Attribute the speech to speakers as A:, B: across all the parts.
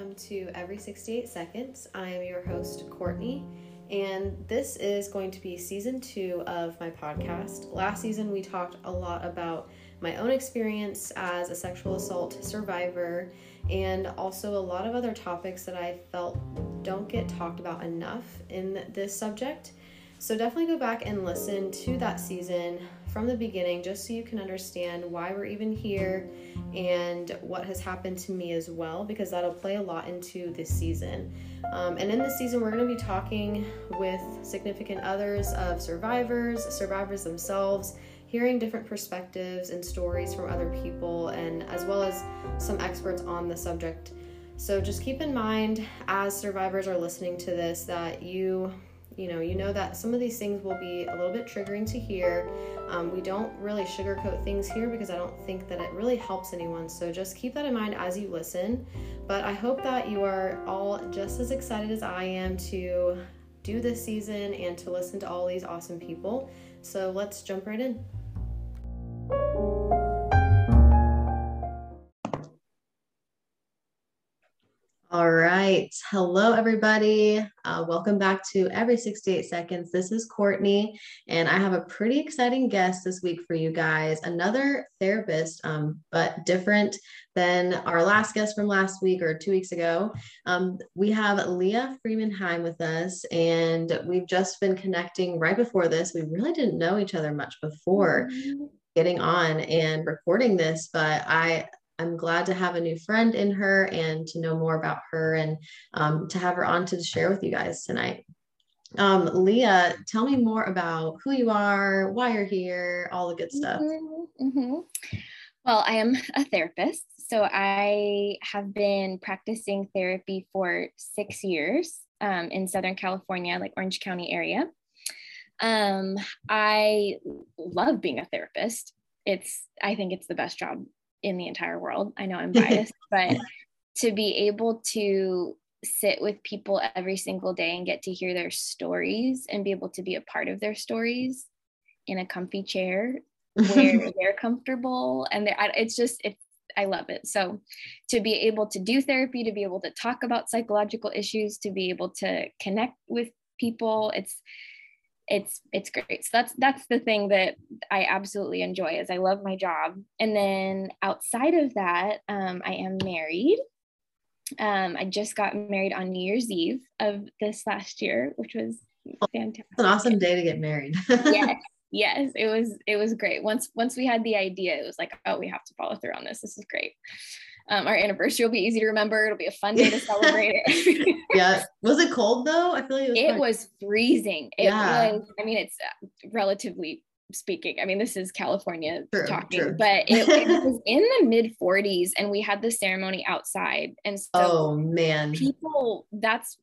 A: welcome to Every 68 Seconds. I am your host, Courtney, and this is going to be season two of my podcast. Last season, we talked a lot about my own experience as a sexual assault survivor and also a lot of other topics that I felt don't get talked about enough in this subject. So definitely go back and listen to that season from the beginning just so you can understand why we're even here and what has happened to me as well, because that'll play a lot into this season. Um, and in this season, we're going to be talking with significant others of survivors, survivors themselves, hearing different perspectives and stories from other people, and as well as some experts on the subject. So just keep in mind as survivors are listening to this that you you know you know that some of these things will be a little bit triggering to hear. Um, we don't really sugarcoat things here because i don't think that it really helps anyone. So just keep that in mind as you listen. But i hope that you are all just as excited as i am to do this season and to listen to all these awesome people. So let's jump right in All right. Hello, everybody. Uh, welcome back to Every 68 Seconds. This is Courtney, and I have a pretty exciting guest this week for you guys. Another therapist, um, but different than our last guest from last week or two weeks ago. Um, we have Leah Freeman Heim with us, and we've just been connecting right before this. We really didn't know each other much before. Mm-hmm. Getting on and recording this, but I I'm glad to have a new friend in her and to know more about her and um, to have her on to share with you guys tonight. Um, Leah, tell me more about who you are, why you're here, all the good stuff.
B: Mm-hmm, mm-hmm. Well, I am a therapist. So I have been practicing therapy for six years um, in Southern California, like Orange County area. Um, I love being a therapist. It's, I think it's the best job in the entire world. I know I'm biased, but to be able to sit with people every single day and get to hear their stories and be able to be a part of their stories in a comfy chair where they're comfortable and they're, it's just it's I love it. So to be able to do therapy, to be able to talk about psychological issues, to be able to connect with people, it's it's it's great. So that's that's the thing that I absolutely enjoy is I love my job. And then outside of that, um, I am married. Um, I just got married on New Year's Eve of this last year, which was fantastic.
A: It's an awesome day to get married.
B: yes, yes, it was. It was great. Once once we had the idea, it was like, oh, we have to follow through on this. This is great. Um, our anniversary will be easy to remember. It'll be a fun day to celebrate
A: it. yeah. Was it cold though? I feel like
B: it was, it was freezing. It yeah. was, I mean, it's uh, relatively speaking. I mean, this is California true, talking, true. but it, it, was in the mid 40s and we had the ceremony outside. And so,
A: oh man,
B: people, that's,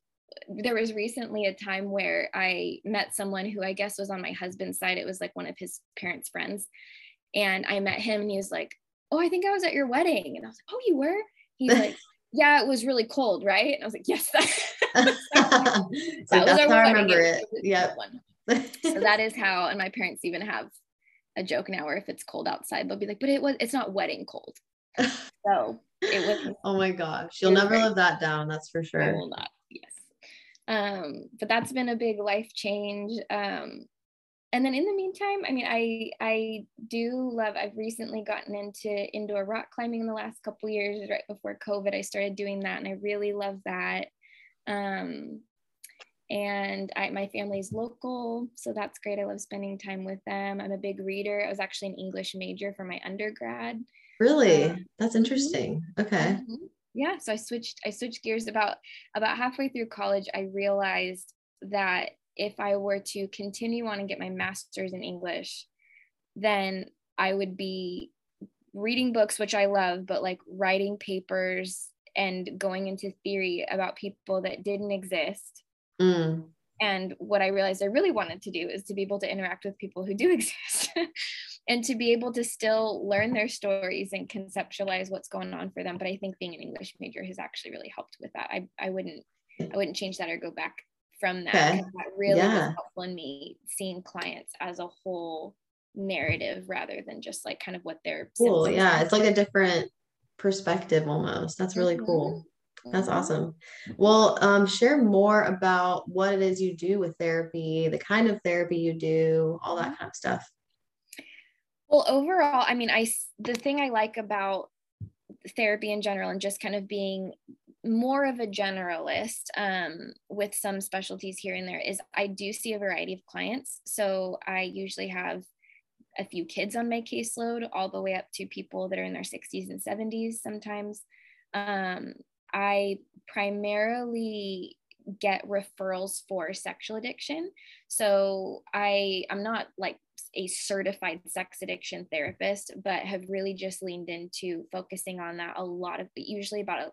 B: there was recently a time where I met someone who I guess was on my husband's side. It was like one of his parents' friends. And I met him and he was like, oh, I think I was at your wedding. And I was like, oh, you were? He's like, yeah, it was really cold, right? And I was like, yes. That,
A: that was our I remember it. it yeah.
B: so that is how, and my parents even have a joke now where if it's cold outside, they'll be like, but it was, it's not wedding cold. So it was.
A: oh my gosh. You'll never live that down. That's for sure. I
B: will not. Yes. Um, but that's been a big life change. Um, and then in the meantime i mean i i do love i've recently gotten into indoor rock climbing in the last couple years right before covid i started doing that and i really love that. Um and I, my family's local so that's great i love spending time with them. I'm a big reader i was actually an english major for my undergrad.
A: Really? Um, that's mm-hmm. interesting. Okay.
B: mm-hmm. yeah so i switched i switched gears about about halfway through college i realized that if I were to continue on and get my master's in English, then I would be reading books, which I love, but like writing papers and going into theory about people that didn't exist. Mm. And what I realized I really wanted to do is to be able to interact with people who do exist and to be able to still learn their stories and conceptualize what's going on for them. But I think being an English major has actually really helped with that. I, I wouldn't I wouldn't change that or go back from that. Okay. That really yeah. was helpful in me seeing clients as a whole narrative rather than just like kind of what they're
A: cool. Yeah, it's like a different perspective almost. That's really mm-hmm. cool. That's mm-hmm. awesome. Well, um, share more about what it is you do with therapy, the kind of therapy you do, all that mm-hmm. kind of stuff.
B: Well, overall, I mean, I the thing I like about therapy in general and just kind of being more of a generalist um, with some specialties here and there is I do see a variety of clients. So I usually have a few kids on my caseload, all the way up to people that are in their 60s and 70s sometimes. Um, I primarily get referrals for sexual addiction. So I I'm not like a certified sex addiction therapist, but have really just leaned into focusing on that a lot of usually about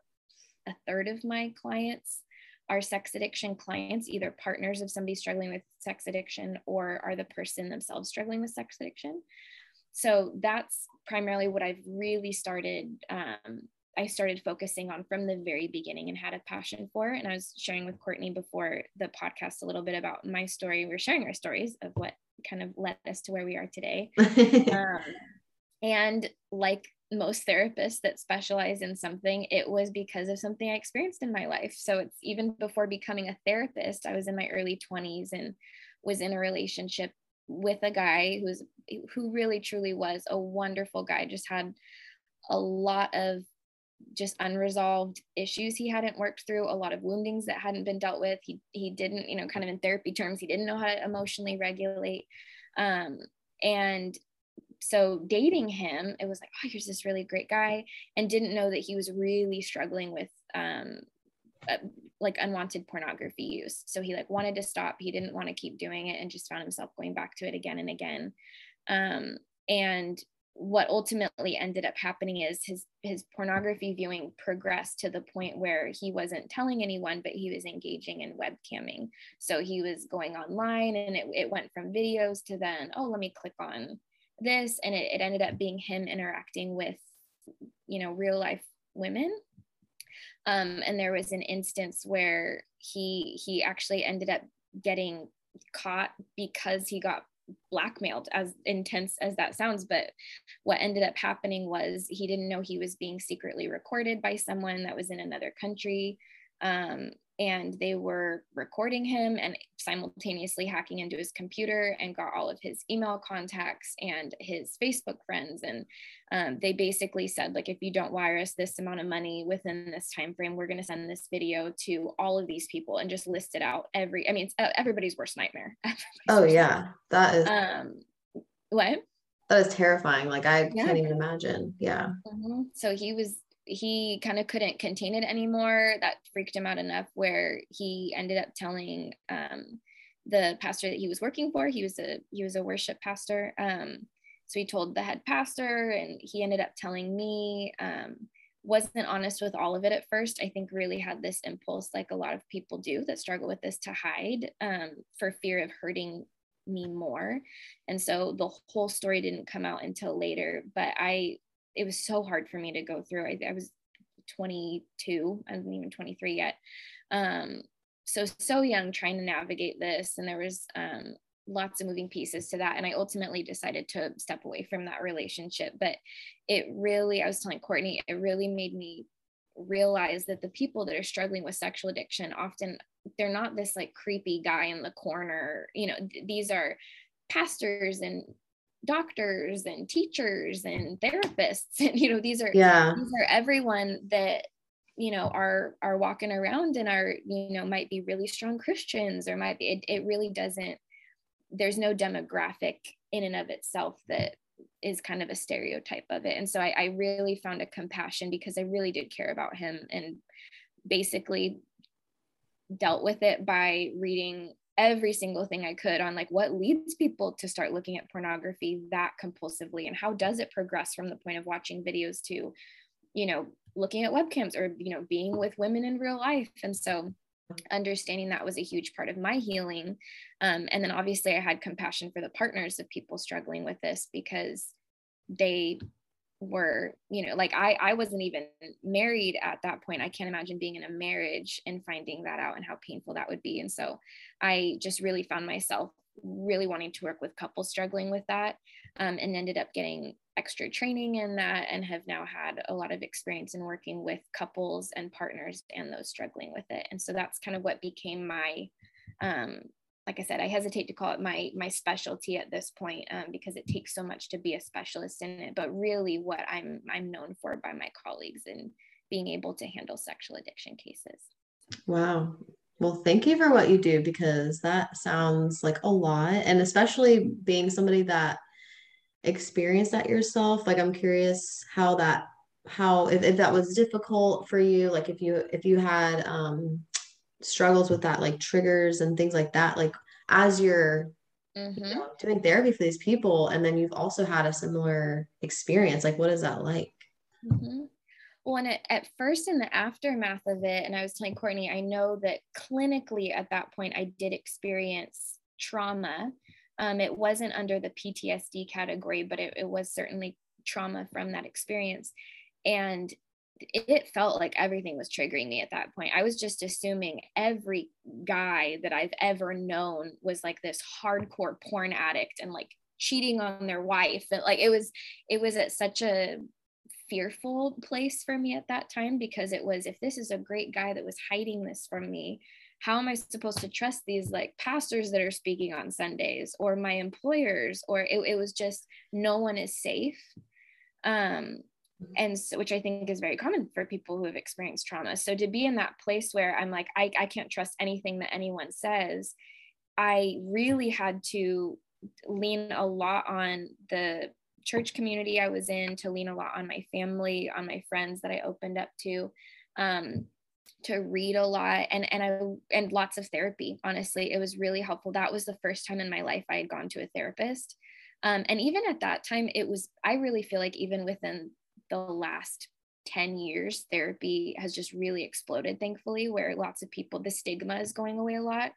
B: a, third of my clients are sex addiction clients, either partners of somebody struggling with sex addiction or are the person themselves struggling with sex addiction. So that's primarily what I've really started. Um, I started focusing on from the very beginning and had a passion for. And I was sharing with Courtney before the podcast a little bit about my story. We are sharing our stories of what kind of led us to where we are today. um, and like most therapists that specialize in something, it was because of something I experienced in my life. So it's even before becoming a therapist, I was in my early 20s and was in a relationship with a guy who's who really truly was a wonderful guy just had a lot of just unresolved issues he hadn't worked through a lot of woundings that hadn't been dealt with he he didn't you know kind of in therapy terms he didn't know how to emotionally regulate um, and so dating him it was like oh here's this really great guy and didn't know that he was really struggling with um, uh, like unwanted pornography use. So he like wanted to stop. He didn't want to keep doing it and just found himself going back to it again and again. Um, and what ultimately ended up happening is his his pornography viewing progressed to the point where he wasn't telling anyone but he was engaging in webcamming. So he was going online and it, it went from videos to then oh let me click on this and it, it ended up being him interacting with you know real life women. Um, and there was an instance where he he actually ended up getting caught because he got blackmailed as intense as that sounds. But what ended up happening was he didn't know he was being secretly recorded by someone that was in another country. Um, and they were recording him and simultaneously hacking into his computer and got all of his email contacts and his facebook friends. And um, they basically said like if you don't wire us this amount of money within this time frame we're going to send this video to all of these people and just listed out every i mean it's uh, everybody's worst nightmare. Everybody's
A: oh worst yeah. nightmare. that is
B: um what?
A: That is terrifying. Like i yeah. can't even imagine. Yeah.
B: Mm-hmm. so he was he kind of couldn't contain it anymore. That freaked him out enough where he ended up telling um, the pastor that he was working for. He was a he was a worship pastor. Um, so he told the head pastor, and he ended up telling me. Um, wasn't honest with all of it at first. I think really had this impulse, like a lot of people do that struggle with this, to hide um, for fear of hurting me more. And so the whole story didn't come out until later. But I it was so hard for me to go through. I, I was 22, I wasn't even 23 yet. Um, so, so young trying to navigate this. And there was um, lots of moving pieces to that. And I ultimately decided to step away from that relationship. But it really, I was telling Courtney, it really made me realize that the people that are struggling with sexual addiction often they're not this like creepy guy in the corner you know th- these are pastors and doctors and teachers and therapists and you know these are yeah. these are everyone that you know are are walking around and are you know might be really strong christians or might be it, it really doesn't there's no demographic in and of itself that is kind of a stereotype of it. And so I, I really found a compassion because i really did care about him and basically dealt with it by reading every single thing I could on like what leads people to start looking at pornography that compulsively and how does it progress from the point of watching videos to, you know, looking at webcams or, you know, being with women in real life. And so understanding that was a huge part of my healing. Um, and then obviously I had compassion for the partners of people struggling with this because they were you know like i i wasn't even married at that point. I can't imagine being in a marriage and finding that out and how painful that would be. And so i just really found myself really wanting to work with couples struggling with that um, and ended up getting extra training in that and have now had a lot of experience in working with couples and partners and those struggling with it. And so that's kind of what became my um, like I said, I hesitate to call it my my specialty at this point um, because it takes so much to be a specialist in it. But really, what I'm I'm known for by my colleagues in being able to handle sexual addiction cases.
A: Wow. Well, thank you for what you do because that sounds like a lot, and especially being somebody that experienced that yourself. Like, I'm curious how that how if, if that was difficult for you like if you if you had um struggles with that like triggers and things like that like as you're mm-hmm. you know, doing therapy for these people and then you've also had a similar experience like what is that like
B: mm-hmm. well and at, at first in the aftermath of it and i was telling courtney i know that clinically at that point i did experience trauma um, it wasn't under the ptsd category but it, it was certainly trauma from that experience and it felt like everything was triggering me at that point. I was just assuming every guy that I've ever known was like this hardcore porn addict and like cheating on their wife. And like it was, it was at such a fearful place for me at that time because it was if this is a great guy that was hiding this from me, how am I supposed to trust these like pastors that are speaking on Sundays or my employers? Or it, it was just no one is safe. Um, and so, which i think is very common for people who have experienced trauma. So to be in that place where i'm like I, I can't trust anything that anyone says i really had to lean a lot on the church community i was in to lean a lot on my family on my friends that i opened up to um, to read a lot and and I and lots of therapy honestly. It was really helpful. That was the first time in my life I had gone to a therapist. Um, and even at that time it was I really feel like even within the last 10 years, therapy has just really exploded, thankfully, where lots of people, the stigma is going away a lot.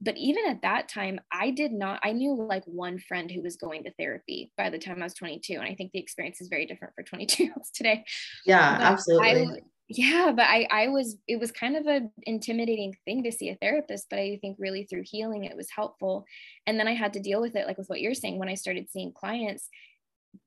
B: But even at that time, I did not, I knew like one friend who was going to therapy by the time I was 22. And I think the experience is very different for 22 year olds today.
A: Yeah, but absolutely.
B: I, yeah, but I, I was, it was kind of an intimidating thing to see a therapist, but I think really through healing, it was helpful. And then I had to deal with it, like with what you're saying, when I started seeing clients,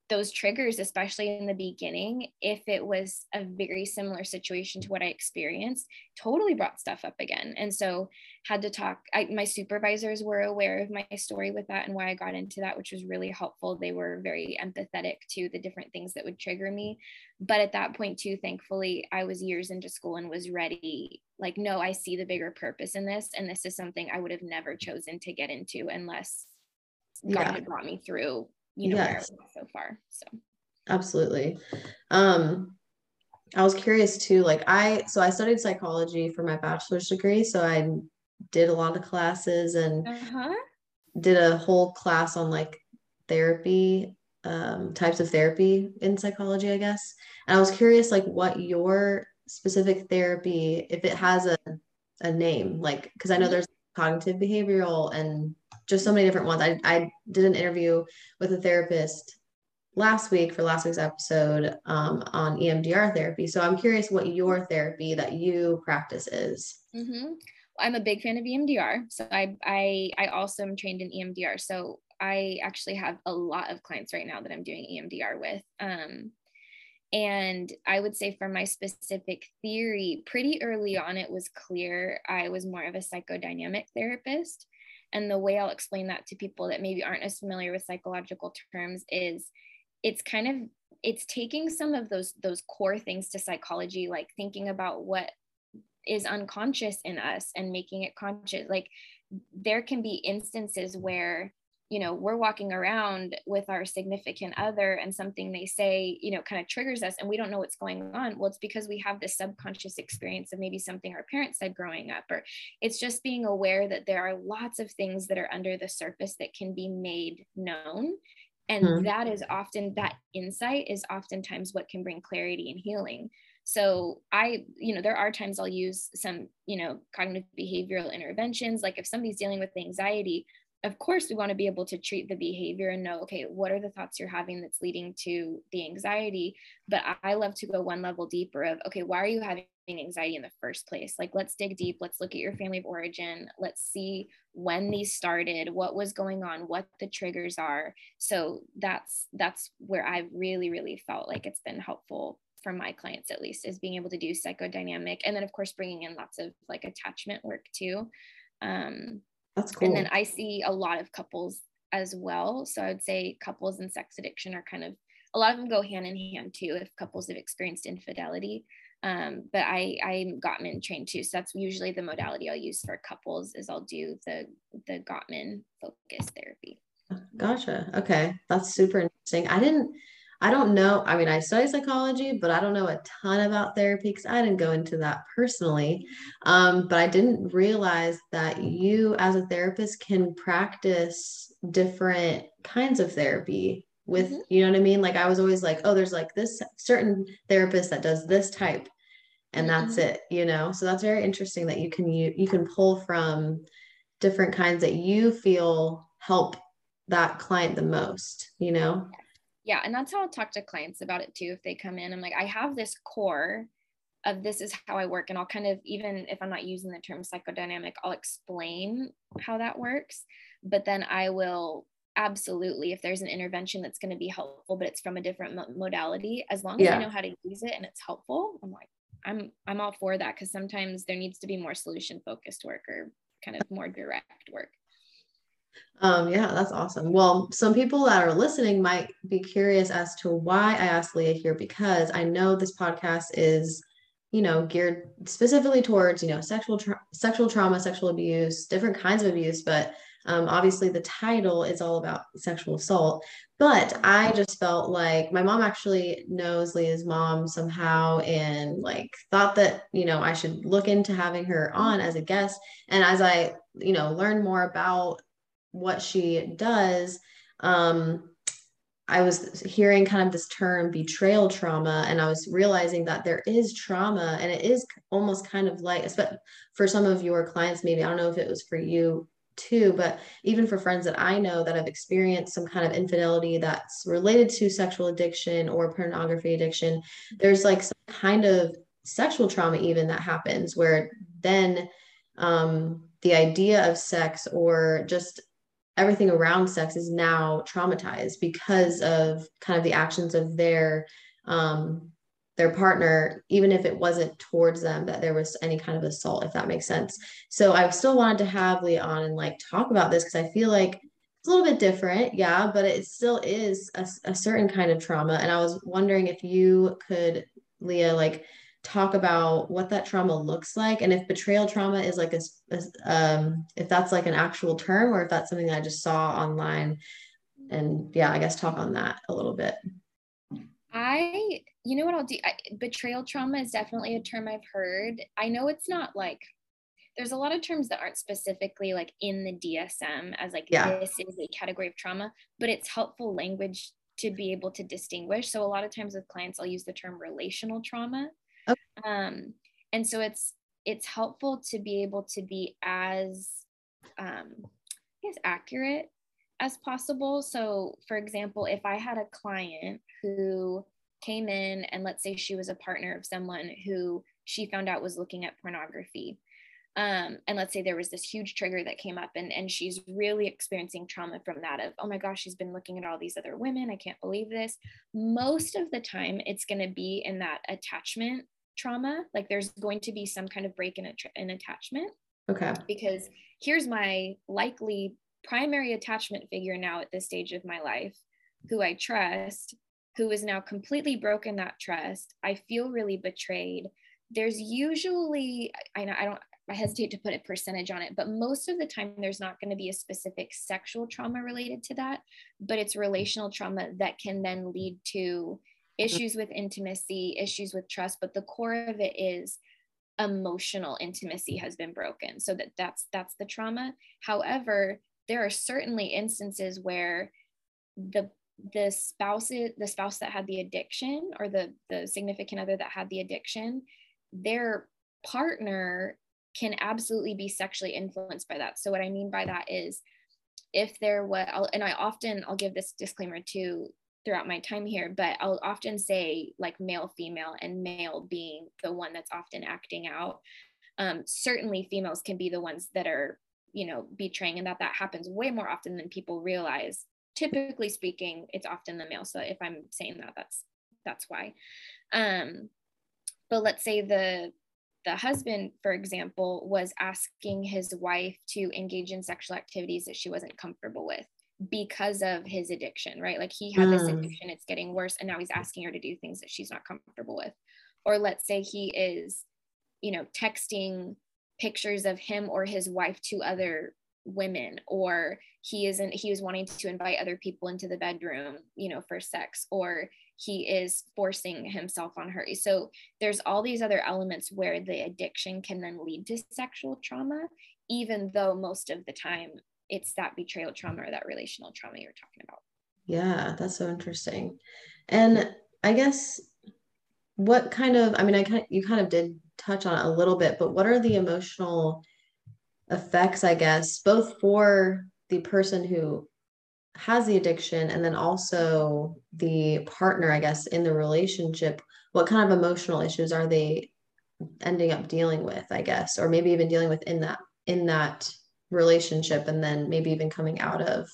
B: those triggers, especially in the beginning, if it was a very similar situation to what I experienced, totally brought stuff up again. And so had to talk. I, my supervisors were aware of my story with that and why I got into that, which was really helpful. They were very empathetic to the different things that would trigger me. But at that point, too, thankfully, I was years into school and was ready. Like, no, I see the bigger purpose in this. And this is something I would have never chosen to get into unless God yeah. had brought me through you know yes. so far so
A: absolutely um i was curious too like i so i studied psychology for my bachelor's degree so i did a lot of classes and uh-huh. did a whole class on like therapy um, types of therapy in psychology i guess and i was curious like what your specific therapy if it has a, a name like because i know mm-hmm. there's cognitive behavioral and just so many different ones. I, I did an interview with a therapist last week for last week's episode um, on EMDR therapy. So I'm curious what your therapy that you practice is.
B: Mm-hmm. I'm a big fan of EMDR. So I, I, I also am trained in EMDR. So I actually have a lot of clients right now that I'm doing EMDR with. Um, and I would say for my specific theory, pretty early on, it was clear I was more of a psychodynamic therapist. And the way I'll explain that to people that maybe aren't as familiar with psychological terms is it's kind of it's taking some of those those core things to psychology like thinking about what is unconscious in us and making it conscious. Like there can be instances where you know we're walking around with our significant other and something they say you know kind of triggers us and we don't know what's going on well it's because we have this subconscious experience of maybe something our parents said growing up or it's just being aware that there are lots of things that are under the surface that can be made known and mm-hmm. that is often that insight is oftentimes what can bring clarity and healing so i you know there are times i'll use some you know cognitive behavioral interventions like if somebody's dealing with anxiety of course we want to be able to treat the behavior and know okay what are the thoughts you're having that's leading to the anxiety? But i love to go one level deeper of okay why are you having anxiety in the first place? Like let's dig deep let's look at your family of origin let's see when these started what was going on what the triggers are. So that's that's where i've really really felt like it's been helpful for my clients at least is being able to do psychodynamic and then of course bringing in lots of like attachment work too. Um
A: that's cool.
B: And then I see a lot of couples as well. So I would say couples and sex addiction are kind of a lot of them go hand in hand too if couples have experienced infidelity. Um, but I I'm Gottman trained too, so that's usually the modality I'll use for couples is I'll do the the Gottman focus therapy.
A: Gotcha. Okay, that's super interesting. I didn't I don't know. I mean, I study psychology, but I don't know a ton about therapy because I didn't go into that personally. Um, but I didn't realize that you, as a therapist, can practice different kinds of therapy with, mm-hmm. you know what I mean? Like, I was always like, oh, there's like this certain therapist that does this type, and mm-hmm. that's it, you know? So that's very interesting that you can, you, you can pull from different kinds that you feel help that client the most, you know?
B: yeah and that's how i'll talk to clients about it too if they come in i'm like i have this core of this is how i work and i'll kind of even if i'm not using the term psychodynamic i'll explain how that works but then i will absolutely if there's an intervention that's going to be helpful but it's from a different mo- modality as long as yeah. i know how to use it and it's helpful i'm like i'm i'm all for that because sometimes there needs to be more solution focused work or kind of more direct work
A: um, yeah, that's awesome. Well, some people that are listening might be curious as to why I asked Leah here because I know this podcast is, you know, geared specifically towards, you know, sexual tra- sexual trauma, sexual abuse, different kinds of abuse, but um, obviously the title is all about sexual assault. But I just felt like my mom actually knows Leah's mom somehow and like thought that, you know, I should look into having her on as a guest. And as I, you know, learn more about what she does, um, I was hearing kind of this term betrayal trauma, and I was realizing that there is trauma, and it is almost kind of like, for some of your clients, maybe I don't know if it was for you too, but even for friends that I know that have experienced some kind of infidelity that's related to sexual addiction or pornography addiction, there's like some kind of sexual trauma even that happens where then um, the idea of sex or just everything around sex is now traumatized because of kind of the actions of their um, their partner, even if it wasn't towards them that there was any kind of assault, if that makes sense. So I still wanted to have Leah on and like talk about this because I feel like it's a little bit different, yeah, but it still is a, a certain kind of trauma. And I was wondering if you could, Leah, like talk about what that trauma looks like and if betrayal trauma is like a, a um, if that's like an actual term or if that's something i just saw online. And yeah i guess talk on that a little bit.
B: I you know what i'll do? I, betrayal trauma is definitely a term i've heard. I know it's not like there's a lot of terms that aren't specifically like in the dsm as like yeah. this is a category of trauma but it's helpful language to be able to distinguish. So a lot of times with clients i'll use the term relational trauma Okay. Um, and so it's it's helpful to be able to be as um, I guess accurate as possible. So, for example, if I had a client who came in and let's say she was a partner of someone who she found out was looking at pornography. Um, and let's say there was this huge trigger that came up and, and she's really experiencing trauma from that of oh my gosh she's been looking at all these other women i can't believe this most of the time it's going to be in that attachment trauma like there's going to be some kind of break in, an attachment.
A: Okay.
B: Because here's my likely primary attachment figure now at this stage of my life who i trust who is now completely broken that trust. I feel really betrayed. There's usually i know i don't I hesitate to put a percentage on it, but most of the time there's not going to be a specific sexual trauma related to that, but it's relational trauma that can then lead to Mm-hmm. issues with intimacy, issues with trust, but the core of it is emotional intimacy has been broken. So that that's that's the trauma. However, there are certainly instances where the the spouse the spouse that had the addiction or the the significant other that had the addiction their partner can absolutely be sexually influenced by that so what i mean by that is if there was, and I often I'll give this disclaimer too throughout my time here, but I'll often say like male, female, and male being the one that's often acting out. Um, certainly, females can be the ones that are, you know, betraying, and that that happens way more often than people realize. Typically speaking, it's often the male. So if I'm saying that, that's that's why. Um, but let's say the the husband, for example, was asking his wife to engage in sexual activities that she wasn't comfortable with because of his addiction, right? Like he had mm. this addiction, it's getting worse, and now he's asking her to do things that she's not comfortable with. Or let's say he is, you know, texting pictures of him or his wife to other women or he isn't he was wanting to invite other people into the bedroom you know for sex or he is forcing himself on her so there's all these other elements where the addiction can then lead to sexual trauma even though most of the time it's that betrayal trauma or that relational trauma you're talking about
A: yeah that's so interesting and i guess what kind of i mean i kind of, you kind of did touch on it a little bit but what are the emotional effects, I guess, both for the person who has the addiction and then also the partner, I guess, in the relationship. What kind of emotional issues are they ending up dealing with, I guess, or maybe even dealing with in that in that relationship and then maybe even coming out of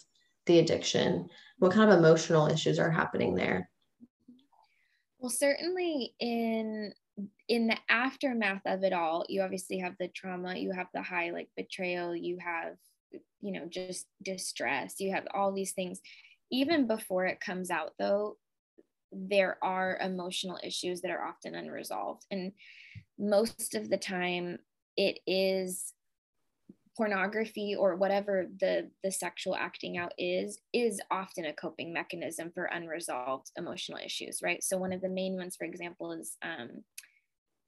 A: the addiction? What kind of emotional issues are happening there?
B: Well, certainly in in the aftermath of it all, you obviously have the trauma, you have the high like betrayal, you have, you know, just distress, you have all these things. Even before it comes out, though, there are emotional issues that are often unresolved. And most of the time, it is pornography or whatever the the sexual acting out is is often a coping mechanism for unresolved emotional issues right so one of the main ones for example is um,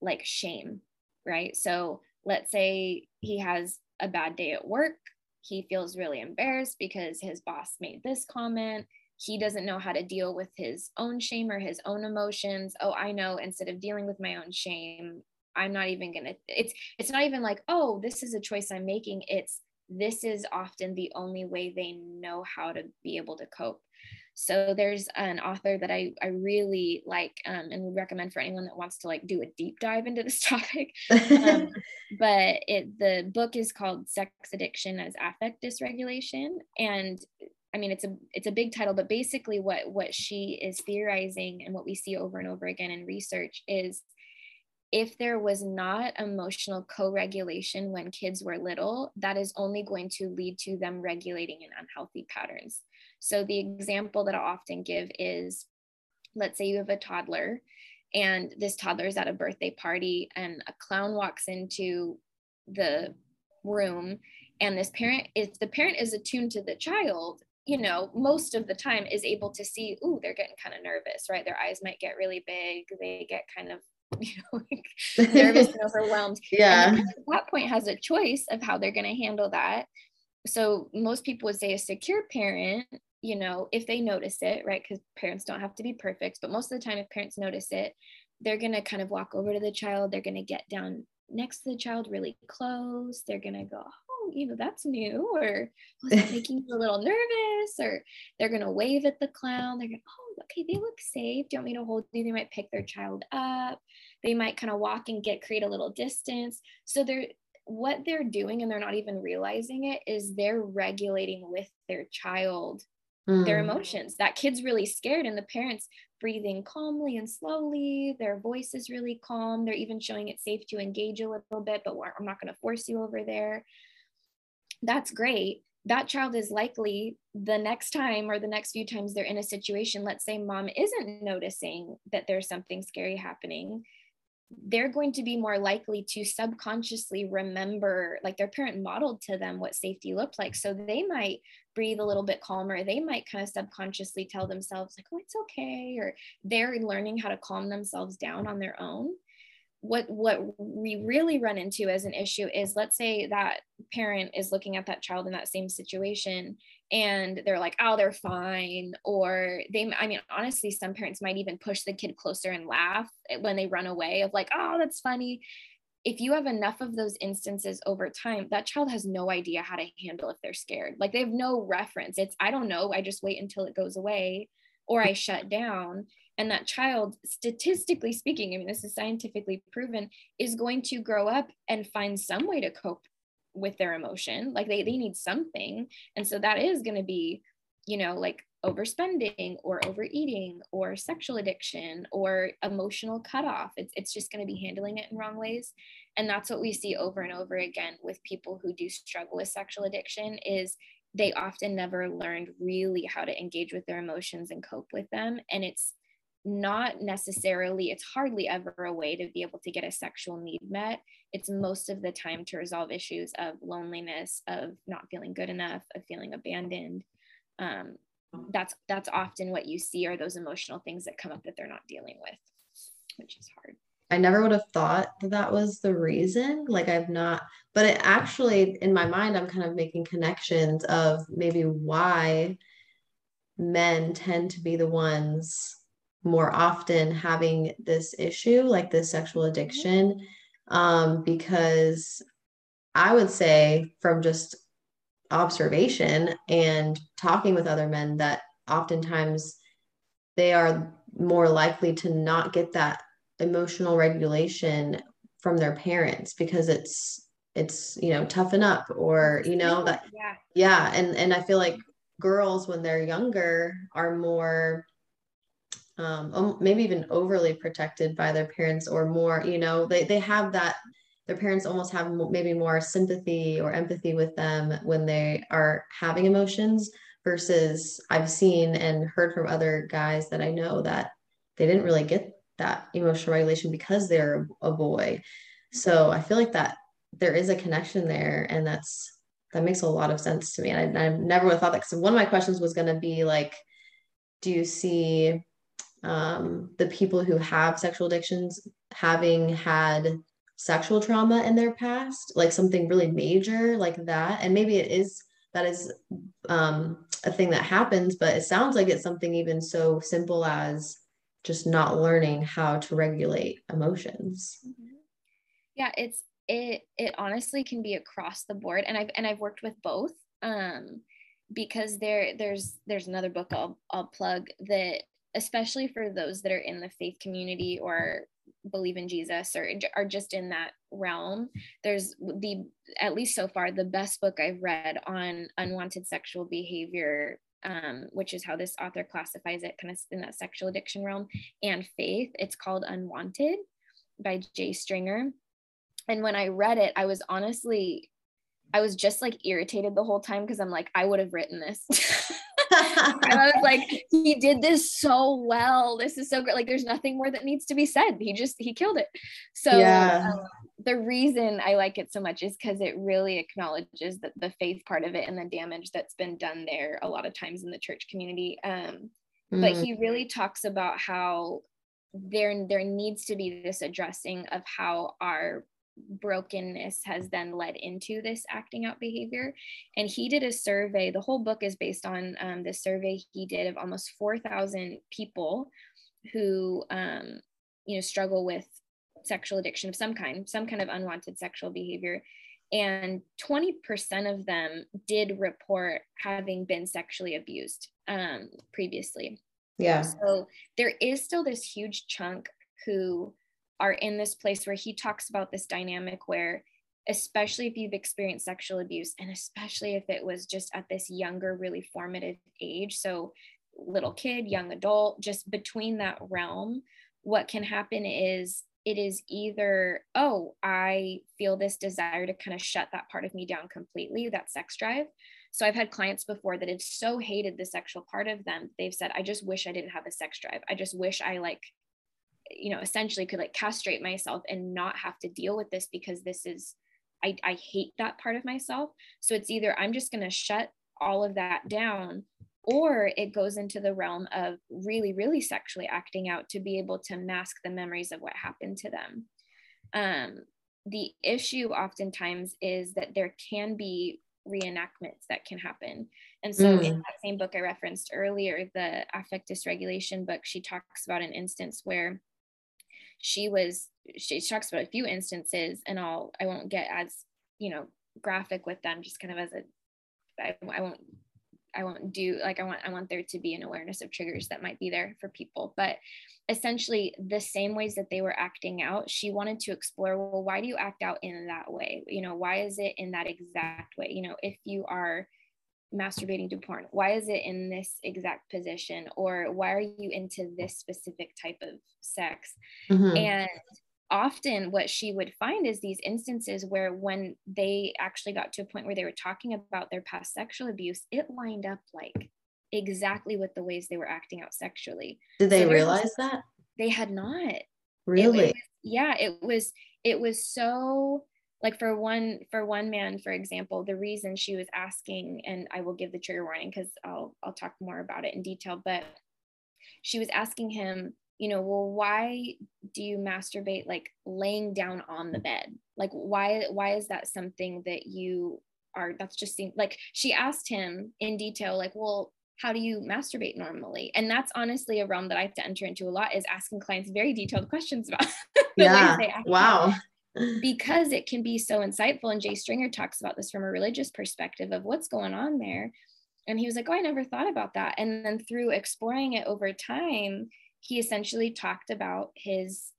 B: like shame, right? So let's say he has a bad day at work. He feels really embarrassed because his boss made this comment. He doesn't know how to deal with his own shame or his own emotions. Oh, I know instead of dealing with my own shame, I'm not even going to it's it's not even like, "Oh, this is a choice I'm making." It's this is often the only way they know how to be able to cope. So there's an author that I, I really like um, and would recommend for anyone that wants to like do a deep dive into this topic. Um, but it the book is called Sex Addiction as Affect Dysregulation. And I mean it's a it's a big title, but basically what what she is theorizing and what we see over and over again in research is if there was not emotional co-regulation when kids were little, that is only going to lead to them regulating in unhealthy patterns. So the example that I often give is let's say you have a toddler and this toddler is at a birthday party and a clown walks into the room and this parent if the parent is attuned to the child you know most of the time is able to see ooh they're getting kind of nervous right their eyes might get really big they get kind of you know like nervous and overwhelmed
A: yeah
B: and at that point has a choice of how they're going to handle that so most people would say a secure parent you know, if they notice it, right? Because parents don't have to be perfect, but most of the time, if parents notice it, they're going to kind of walk over to the child. They're going to get down next to the child really close. They're going to go, oh, you know, that's new, or was oh, that making you a little nervous? Or they're going to wave at the clown. They're going, oh, okay, they look safe. Do you want me to hold you? They might pick their child up. They might kind of walk and get create a little distance. So they're what they're doing and they're not even realizing it is they're regulating with their child mm. their emotions. That kid's really scared, and the parents breathing calmly and slowly. Their voice is really calm. They're even showing it safe to engage a little bit, but I'm not going to force you over there. That's great. That child is likely the next time or the next few times they're in a situation, let's say mom isn't noticing that there's something scary happening they're going to be more likely to subconsciously remember like their parent modeled to them what safety looked like. So they might breathe a little bit calmer. They might kind of subconsciously tell themselves like oh it's okay or they're learning how to calm themselves down on their own what what we really run into as an issue is let's say that parent is looking at that child in that same situation and they're like oh they're fine or they i mean honestly some parents might even push the kid closer and laugh when they run away of like oh that's funny if you have enough of those instances over time, that child has no idea how to handle if they're scared. Like they have no reference. It's, I don't know, I just wait until it goes away or I shut down. And that child, statistically speaking, I mean, this is scientifically proven, is going to grow up and find some way to cope with their emotion. Like they, they need something. And so that is going to be, you know, like overspending or overeating or sexual addiction or emotional cutoff. It's, it's just going to be handling it in wrong ways. And that's what we see over and over again with people who do struggle with sexual addiction is they often never learned really how to engage with their emotions and cope with them. And it's not necessarily, it's hardly ever a way to be able to get a sexual need met. It's most of the time to resolve issues of loneliness, of not feeling good enough, of feeling abandoned. Um, that's that's often what you see are those emotional things that come up that they're not dealing with which is hard
A: i never would have thought that that was the reason like i've not but it actually in my mind i'm kind of making connections of maybe why men tend to be the ones more often having this issue like this sexual mm-hmm. addiction um, because i would say from just observation and talking with other men that oftentimes they are more likely to not get that emotional regulation from their parents because it's it's you know toughen up or you know that yeah yeah and and i feel like girls when they're younger are more um maybe even overly protected by their parents or more you know they they have that their parents almost have maybe more sympathy or empathy with them when they are having emotions versus I've seen and heard from other guys that I know that they didn't really get that emotional regulation because they're a boy. So I feel like that there is a connection there and that's that makes a lot of sense to me. And I, I never would have thought that because one of my questions was going to be like, do you see um, the people who have sexual addictions having had sexual trauma in their past, like something really major like that. And maybe it is that is um, a thing that happens, but it sounds like it's something even so simple as just not learning how to regulate emotions.
B: Mm-hmm. Yeah, it's it it honestly can be across the board and I've and I've worked with both um because there there's there's another book I'll I'll plug that especially for those that are in the faith community or believe in Jesus or are just in that realm. There's the, at least so far, the best book I've read on unwanted sexual behavior, um, which is how this author classifies it, kind of in that sexual addiction realm, and faith. It's called Unwanted by Jay Stringer. And when I read it, I was honestly, I was just like irritated the whole time because I'm like, I would have written this. I was like, he did this so well. This is so great. Like, there's nothing more that needs to be said. He just he killed it. So yeah. um, the reason I like it so much is because it really acknowledges that the faith part of it and the damage that's been done there a lot of times in the church community. Um, mm. But he really talks about how there there needs to be this addressing of how our brokenness has then led into this acting out behavior. And he did a survey, the whole book is based on um, this survey he did of almost 4,000 people who, um, you know, struggle with sexual addiction of some kind, some kind of unwanted sexual behavior. And 20% of them did report having been sexually abused um, previously.
A: Yeah.
B: So there is still this huge chunk who are in this place where he talks about this dynamic where especially if you've experienced sexual abuse and especially if it was just at this younger really formative age so little kid young adult just between that realm what can happen is it is either oh i feel this desire to kind of shut that part of me down completely that sex drive. So i've had clients before that have so hated the sexual part of them they've said i just wish i didn't have a sex drive. I just wish i like you know essentially could like castrate myself and not have to deal with this because this is I, I hate that part of myself. So it's either i'm just going to shut all of that down or it goes into the realm of really really sexually acting out to be able to mask the memories of what happened to them. Um, the issue oftentimes is that there can be reenactments that can happen. And so mm. in that same book i referenced earlier the affect dysregulation book she talks about an instance where she was she talks about a few instances and I'll I won't get as you know graphic with them just kind of as a I, I won't I won't do like I want I want there to be an awareness of triggers that might be there for people. But essentially the same ways that they were acting out she wanted to explore well why do you act out in that way? You know why is it in that exact way? You know if you are masturbating to porn? Why is it in this exact position? Or why are you into this specific type of sex? Mm-hmm. and often what she would find is these instances where when they actually got to a point where they were talking about their past sexual abuse it lined up like exactly with the ways they were acting out sexually.
A: Did they so realize that?
B: They had not.
A: Really
B: it, it was, yeah it was it was so like for one for one man for example the reason she was asking and i will give the trigger warning because i'll i'll talk more about it in detail but she was asking him you know well why do you masturbate like laying down on the bed? Like why why is that something that you are that's just like she asked him in detail like well how do you masturbate normally? And that's honestly a realm that i have to enter into a lot is asking clients very detailed questions about
A: yeah. wow
B: because it can be so insightful and jay stringer talks about this from a religious perspective of what's going on there. And he was like oh i never thought about that. And then through exploring it over time he essentially talked about his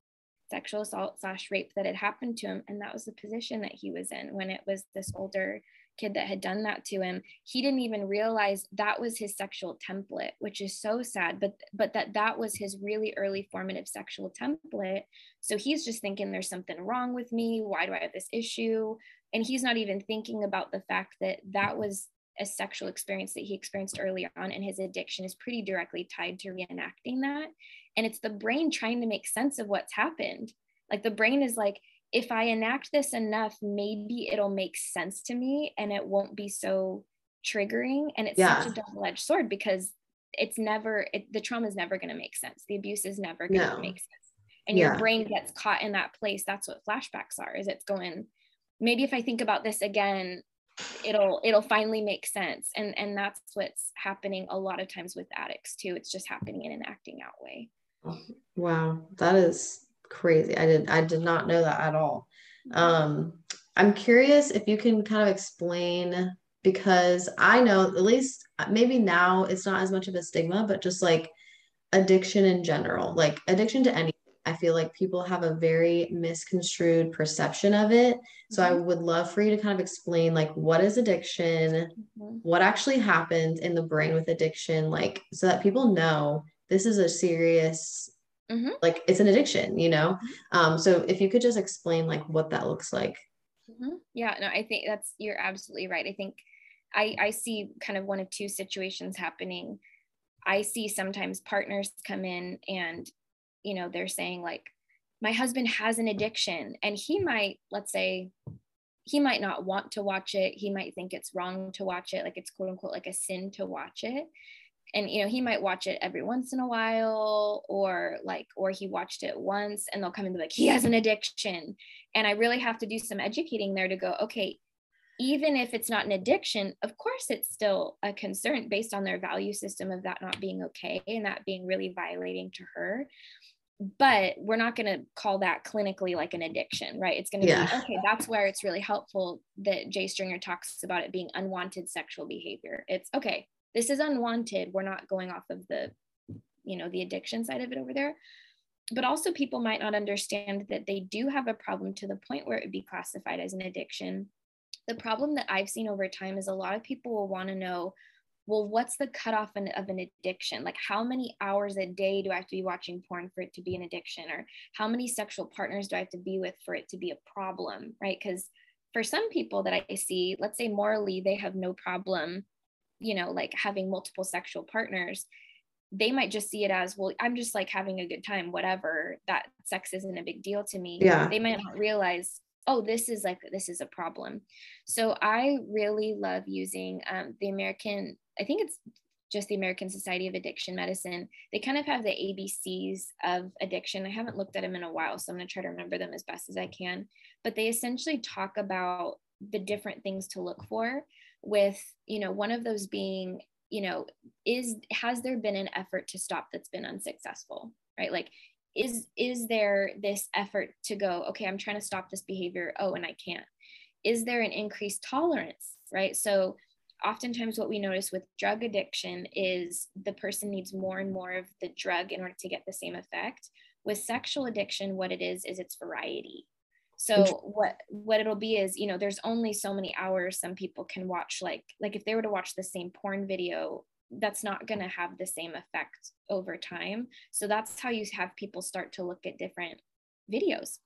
B: sexual assault slash rape that had happened to him and that was the position that he was in when it was this older kid that had done that to him he didn't even realize that was his sexual template which is so sad but but that that was his really early formative sexual template. So he's just thinking there's something wrong with me. Why do i have this issue? And he's not even thinking about the fact that that was a sexual experience that he experienced early on and his addiction is pretty directly tied to reenacting that. And it's the brain trying to make sense of what's happened. Like the brain is like if i enact this enough maybe it'll make sense to me and it won't be so triggering. And it's yeah. such a double-edged sword because it's never it, the trauma is never going to make sense. The abuse is never going to no. make sense. And yeah. your brain gets caught in that place. That's what flashbacks are is it's going maybe if i think about this again it'll it'll finally make sense. And and that's what's happening a lot of times with addicts too. It's just happening in an acting out way.
A: Oh, wow. That is crazy i did i did not know that at all mm-hmm. um i'm curious if you can kind of explain because i know at least maybe now it's not as much of a stigma but just like addiction in general like addiction to any I feel like people have a very misconstrued perception of it. So mm-hmm. I would love for you to kind of explain like what is addiction, mm-hmm. what actually happens in the brain with addiction, like so that people know this is a serious mm-hmm. like it's an addiction, you know? Mm-hmm. Um, so if you could just explain like what that looks like.
B: Mm-hmm. Yeah, no, I think that's you're absolutely right. I think I, I see kind of one of two situations happening. I see sometimes partners come in and you know they're saying like my husband has an addiction and he might let's say he might not want to watch it he might think it's wrong to watch it like it's quote unquote like a sin to watch it and you know he might watch it every once in a while or like or he watched it once and they'll come in and be like he has an addiction. And i really have to do some educating there to go okay even if it's not an addiction of course it's still a concern based on their value system of that not being okay and that being really violating to her. But we're not going to call that clinically like an addiction right? It's going to yeah. be okay that's where it's really helpful that jay stringer talks about it being unwanted sexual behavior. It's okay this is unwanted we're not going off of the you know the addiction side of it over there but also people might not understand that they do have a problem to the point where it would be classified as an addiction the problem that i've seen over time is a lot of people will want to know well, what's the cutoff of an addiction? Like, how many hours a day do I have to be watching porn for it to be an addiction? Or how many sexual partners do I have to be with for it to be a problem? Right. Because for some people that I see, let's say morally, they have no problem, you know, like having multiple sexual partners. They might just see it as, well, I'm just like having a good time, whatever, that sex isn't a big deal to me.
A: Yeah.
B: They might not realize oh this is like this is a problem so i really love using um, the american I think it's just the American Society of Addiction Medicine. They kind of have the ABCs of addiction. I haven't looked at them in a while, so I'm going to try to remember them as best as I can. But they essentially talk about the different things to look for with, you know, one of those being, you know, is has there been an effort to stop that's been unsuccessful, right? Like is is there this effort to go okay i'm trying to stop this behavior. Oh and i can't. Is there an increased tolerance right? So oftentimes what we notice with drug addiction is the person needs more and more of the drug in order to get the same effect. With sexual addiction what it is is it's variety so what what it'll be is you know there's only so many hours some people can watch like like if they were to watch the same porn video that's not going to have the same effect over time. So that's how you have people start to look at different videos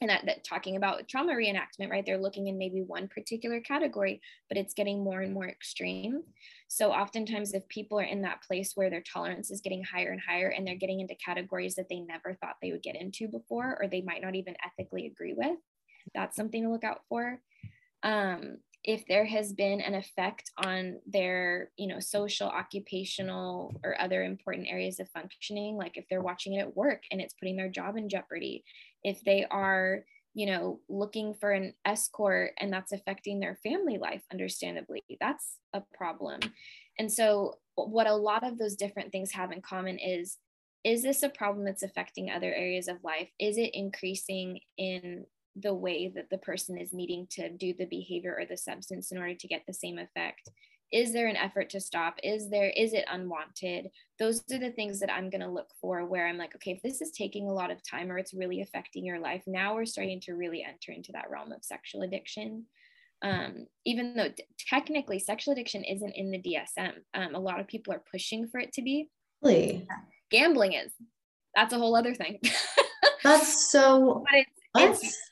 B: and that, that talking about trauma reenactment right they're looking in maybe one particular category but it's getting more and more extreme. So oftentimes if people are in that place where their tolerance is getting higher and higher and they're getting into categories that they never thought they would get into before or they might not even ethically agree with that's something to look out for. Um, if there has been an effect on their you know social occupational or other important areas of functioning like if they're watching it at work and it's putting their job in jeopardy if they are you know looking for an escort and that's affecting their family life understandably that's a problem. And so what a lot of those different things have in common is is this a problem that's affecting other areas of life? Is it increasing in the way that the person is needing to do the behavior or the substance in order to get the same effect is there an effort to stop? Is there is it unwanted? Those are the things that i'm going to look for where i'm like okay if this is taking a lot of time or it's really affecting your life now we're starting to really enter into that realm of sexual addiction. Um, even though t- technically sexual addiction isn't in the dsm um, a lot of people are pushing for it to be.
A: Really?
B: Gambling is. That's a whole other thing.
A: That's so
B: but it's, it's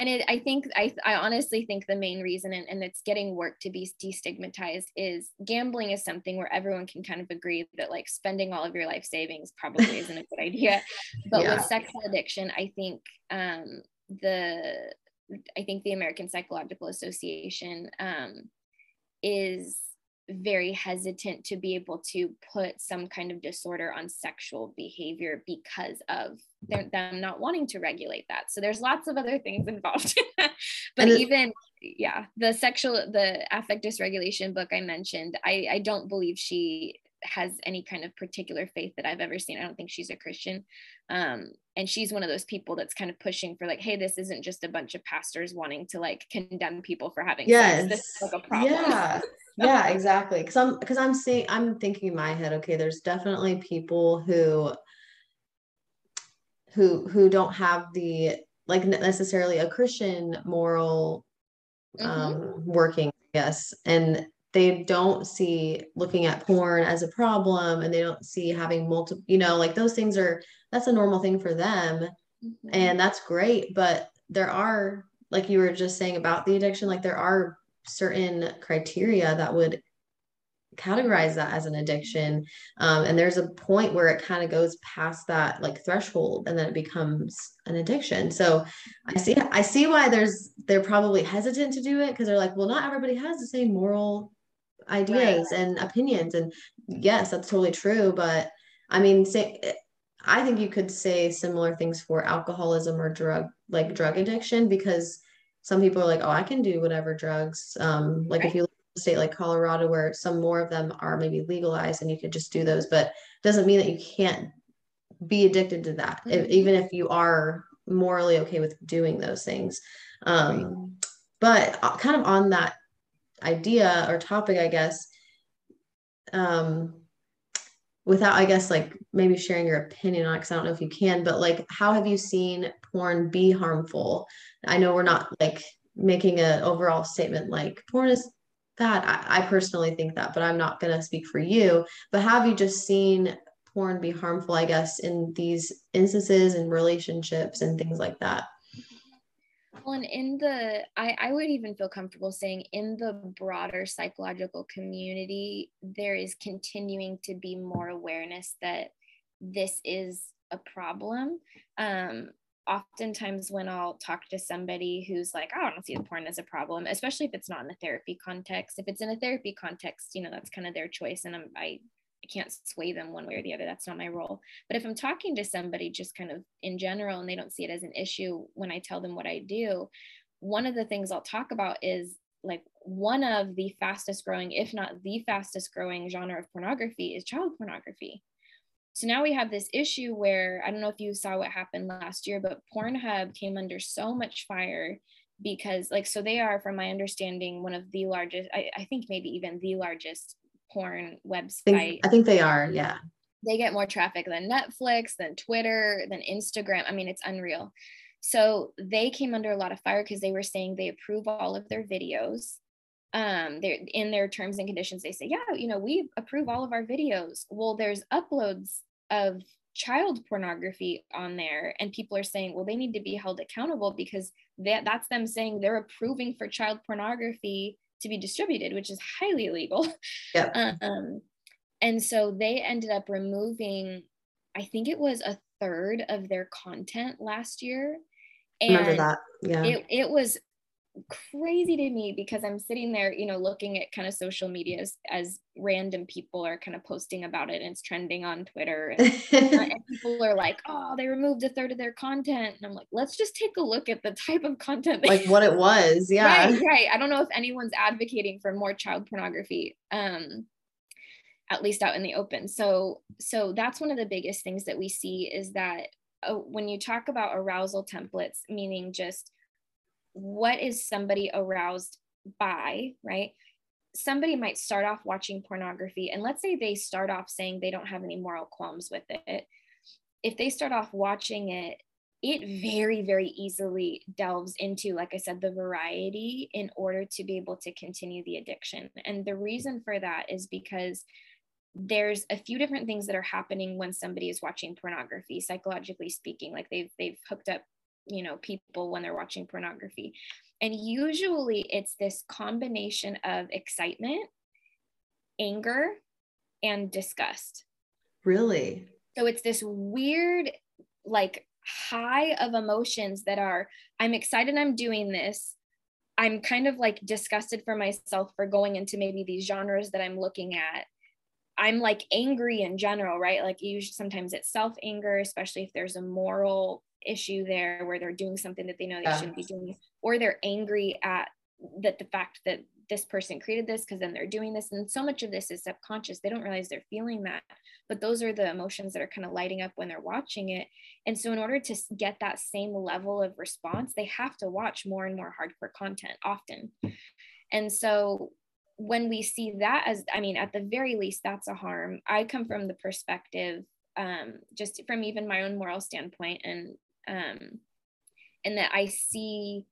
B: and it, I think I, I honestly think the main reason and, and it's getting work to be destigmatized is gambling is something where everyone can kind of agree that like spending all of your life savings probably isn't a good idea but yeah. with sexual addiction I think um, the I think the American Psychological Association um, is very hesitant to be able to put some kind of disorder on sexual behavior because of them not wanting to regulate that. So there's lots of other things involved. but even yeah, the sexual the affect dysregulation book I mentioned, I I don't believe she has any kind of particular faith that I've ever seen. I don't think she's a Christian. Um, and she's one of those people that's kind of pushing for like, hey, this isn't just a bunch of pastors wanting to like condemn people for having
A: yes.
B: sex. This is like a problem.
A: Yeah. yeah, exactly. Cause I'm because I'm seeing I'm thinking in my head, okay, there's definitely people who who who don't have the like necessarily a Christian moral mm-hmm. um working, yes. And they don't see looking at porn as a problem and they don't see having multiple you know like those things are that's a normal thing for them mm-hmm. and that's great but there are like you were just saying about the addiction like there are certain criteria that would categorize that as an addiction. Um, and there's a point where it kind of goes past that like threshold and then it becomes an addiction. So i see i see why there's they're probably hesitant to do it because they're like well not everybody has the same moral ideas right. and opinions. And yes that's totally true but i mean say i think you could say similar things for alcoholism or drug like drug addiction because some people are like oh i can do whatever drugs um like right. if you look at a state like colorado where some more of them are maybe legalized and you could just do those but doesn't mean that you can't be addicted to that mm-hmm. if, even if you are morally okay with doing those things um right. but uh, kind of on that idea or topic, I guess, um, without, I guess, like maybe sharing your opinion on it, because I don't know if you can, but like, how have you seen porn be harmful? I know we're not like making an overall statement like porn is bad. I, I personally think that, but I'm not going to speak for you. But have you just seen porn be harmful, I guess, in these instances and relationships and things like that?
B: Well, and in the, I, I would even feel comfortable saying in the broader psychological community, there is continuing to be more awareness that this is a problem. Um, oftentimes when I'll talk to somebody who's like, oh, I don't see the porn as a problem, especially if it's not in a therapy context. If it's in a therapy context, you know, that's kind of their choice. And I'm, I I can't sway them one way or the other. That's not my role. But if I'm talking to somebody just kind of in general and they don't see it as an issue when I tell them what I do, one of the things I'll talk about is like one of the fastest growing, if not the fastest growing genre of pornography is child pornography. So now we have this issue where I don't know if you saw what happened last year, but Pornhub came under so much fire because, like, so they are, from my understanding, one of the largest, I, I think maybe even the largest porn website.
A: I think, I think they are, yeah.
B: They get more traffic than Netflix, than Twitter, than Instagram. I mean, it's unreal. So they came under a lot of fire because they were saying they approve all of their videos um they're in their terms and conditions they say yeah you know we approve all of our videos well there's uploads of child pornography on there and people are saying well they need to be held accountable because that that's them saying they're approving for child pornography to be distributed which is highly illegal
A: yeah.
B: um and so they ended up removing i think it was a third of their content last year
A: and Remember that. Yeah.
B: It, it was crazy to me because I'm sitting there, you know, looking at kind of social medias as random people are kind of posting about it and it's trending on Twitter. And, and, people are like, oh, they removed a third of their content. And I'm like, let's just take a look at the type of content.
A: like what it was. Yeah.
B: Right, right. I don't know if anyone's advocating for more child pornography. Um, at least out in the open. So, so that's one of the biggest things that we see is that uh, when you talk about arousal templates, meaning just what is somebody aroused by, right? Somebody might start off watching pornography, and let's say they start off saying they don't have any moral qualms with it. If they start off watching it, it very, very easily delves into, like I said, the variety in order to be able to continue the addiction. And the reason for that is because there's a few different things that are happening when somebody is watching pornography psychologically speaking like they've they've hooked up you know people when they're watching pornography. And usually it's this combination of excitement anger and disgust.
A: Really?
B: So it's this weird like high of emotions that are i'm excited i'm doing this. I'm kind of like disgusted for myself for going into maybe these genres that i'm looking at. I'm like angry in general right? Like usually sometimes it's self anger especially if there's a moral issue there where they're doing something that they know they yeah. shouldn't be doing or they're angry at that the fact that this person created this because then they're doing this and so much of this is subconscious. They don't realize they're feeling that but those are the emotions that are kind of lighting up when they're watching it. And so in order to get that same level of response they have to watch more and more hardcore content often. And so when we see that as i mean at the very least that's a harm. I come from the perspective um, just from even my own moral standpoint and um, and that I see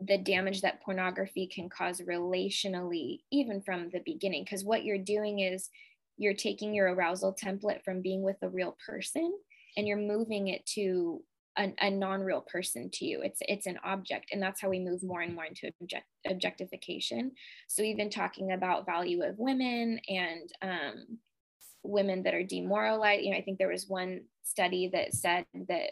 B: the damage that pornography can cause relationally, even from the beginning. Because what you're doing is you're taking your arousal template from being with a real person and you're moving it to a, a non-real person to you. It's it's an object, and that's how we move more and more into object, objectification. So even talking about value of women and um, women that are demoralized, you know, I think there was one study that said that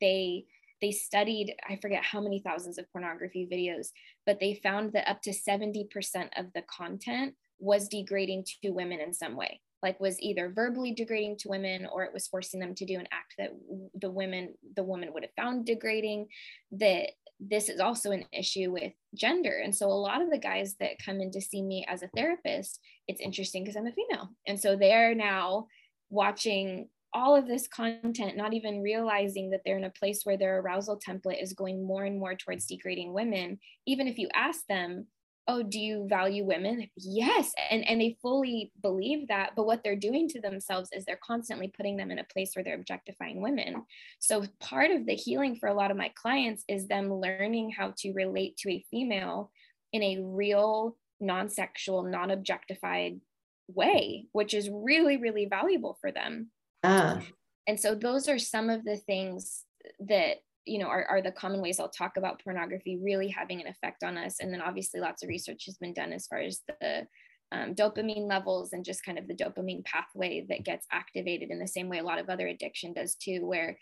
B: they they studied i forget how many thousands of pornography videos but they found that up to 70% of the content was degrading to women in some way. Like was either verbally degrading to women or it was forcing them to do an act that the women the woman would have found degrading that this is also an issue with gender. And so a lot of the guys that come in to see me as a therapist it's interesting because i'm a female. And so they're now watching all of this content, not even realizing that they're in a place where their arousal template is going more and more towards degrading women. Even if you ask them, oh, do you value women? Yes. And, and they fully believe that. But what they're doing to themselves is they're constantly putting them in a place where they're objectifying women. So part of the healing for a lot of my clients is them learning how to relate to a female in a real, non sexual, non objectified way, which is really, really valuable for them.
A: Ah.
B: And so those are some of the things that you know are, are the common ways i'll talk about pornography really having an effect on us and then obviously lots of research has been done as far as the um, dopamine levels and just kind of the dopamine pathway that gets activated in the same way a lot of other addiction does too where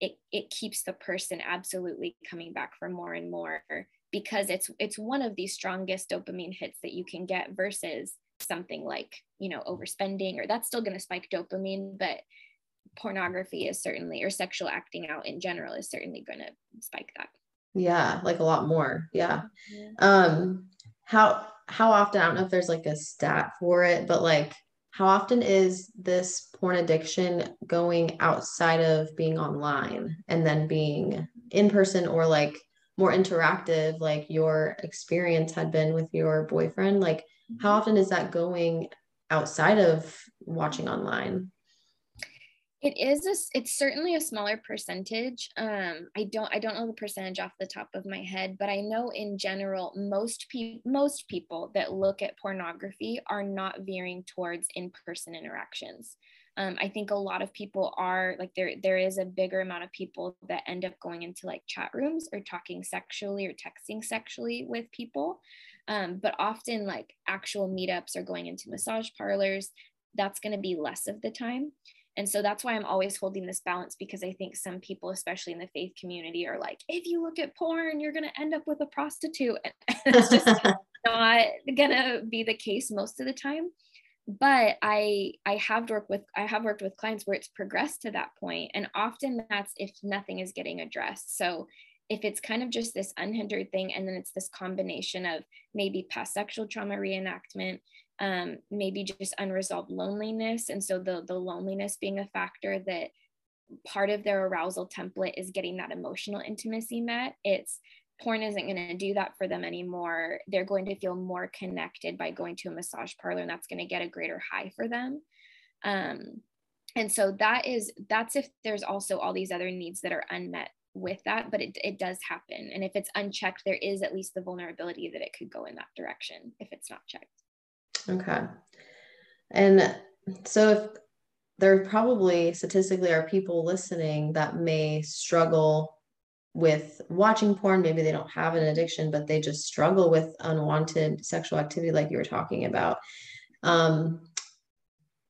B: it, it keeps the person absolutely coming back for more and more because it's it's one of the strongest dopamine hits that you can get versus something like you know overspending or that's still going to spike dopamine but pornography is certainly or sexual acting out in general is certainly going to spike that.
A: Yeah like a lot more yeah. Mm-hmm. um how how often i don't know if there's like a stat for it but like how often is this porn addiction going outside of being online and then being in person or like more interactive like your experience had been with your boyfriend? Like how often is that going outside of watching online?
B: It is a, it's certainly a smaller percentage. Um i don't i don't know the percentage off the top of my head but i know in general most people most people that look at pornography are not veering towards in-person interactions. Um, I think a lot of people are like there there is a bigger amount of people that end up going into like chat rooms or talking sexually or texting sexually with people. Um, but often like actual meetups or going into massage parlors, that's going to be less of the time. And so that's why I'm always holding this balance because I think some people, especially in the faith community, are like, if you look at porn, you're going to end up with a prostitute. And it's just not going to be the case most of the time but i i have worked with i have worked with clients where it's progressed to that point and often that's if nothing is getting addressed so if it's kind of just this unhindered thing and then it's this combination of maybe past sexual trauma reenactment um, maybe just unresolved loneliness and so the the loneliness being a factor that part of their arousal template is getting that emotional intimacy met it's porn isn't going to do that for them anymore. They're going to feel more connected by going to a massage parlor, and that's going to get a greater high for them. Um, and so that is that's if there's also all these other needs that are unmet with that, but it, it does happen. And if it's unchecked, there is at least the vulnerability that it could go in that direction if it's not checked.
A: Okay. And so if there probably statistically are people listening that may struggle with watching porn maybe they don't have an addiction but they just struggle with unwanted sexual activity like you were talking about um,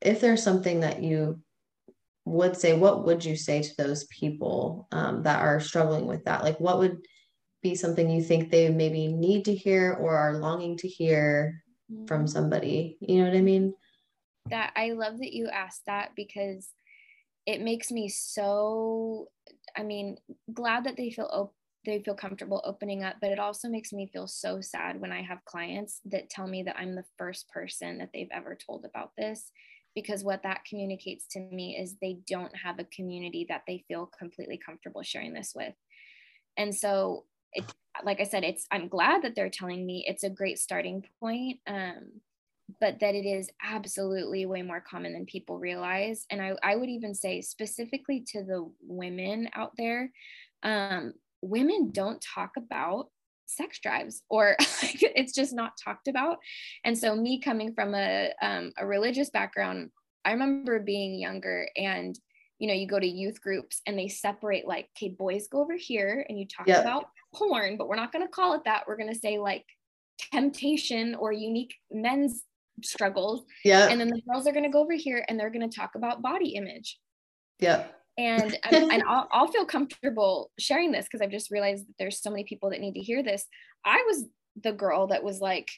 A: if there's something that you would say what would you say to those people um, that are struggling with that? Like what would be something you think they maybe need to hear or are longing to hear from mm. somebody? You know what i mean?
B: That i love that you asked that because it makes me so i mean glad that they feel op- they feel comfortable opening up but it also makes me feel so sad when i have clients that tell me that i'm the first person that they've ever told about this because what that communicates to me is they don't have a community that they feel completely comfortable sharing this with and so it, like i said it's i'm glad that they're telling me it's a great starting point um, but that it is absolutely way more common than people realize. And I, I would even say, specifically to the women out there, um, women don't talk about sex drives or it's just not talked about. And so, me coming from a, um, a religious background, I remember being younger and you know, you go to youth groups and they separate like, okay, boys go over here and you talk about porn, but we're not going to call it that. We're going to say like temptation or unique men's struggles.
A: Yeah.
B: And then the girls are going to go over here and they're going to talk about body image.
A: Yeah.
B: And and I'll, I'll feel comfortable sharing this because I've just realized that there's so many people that need to hear this. I was the girl that was like,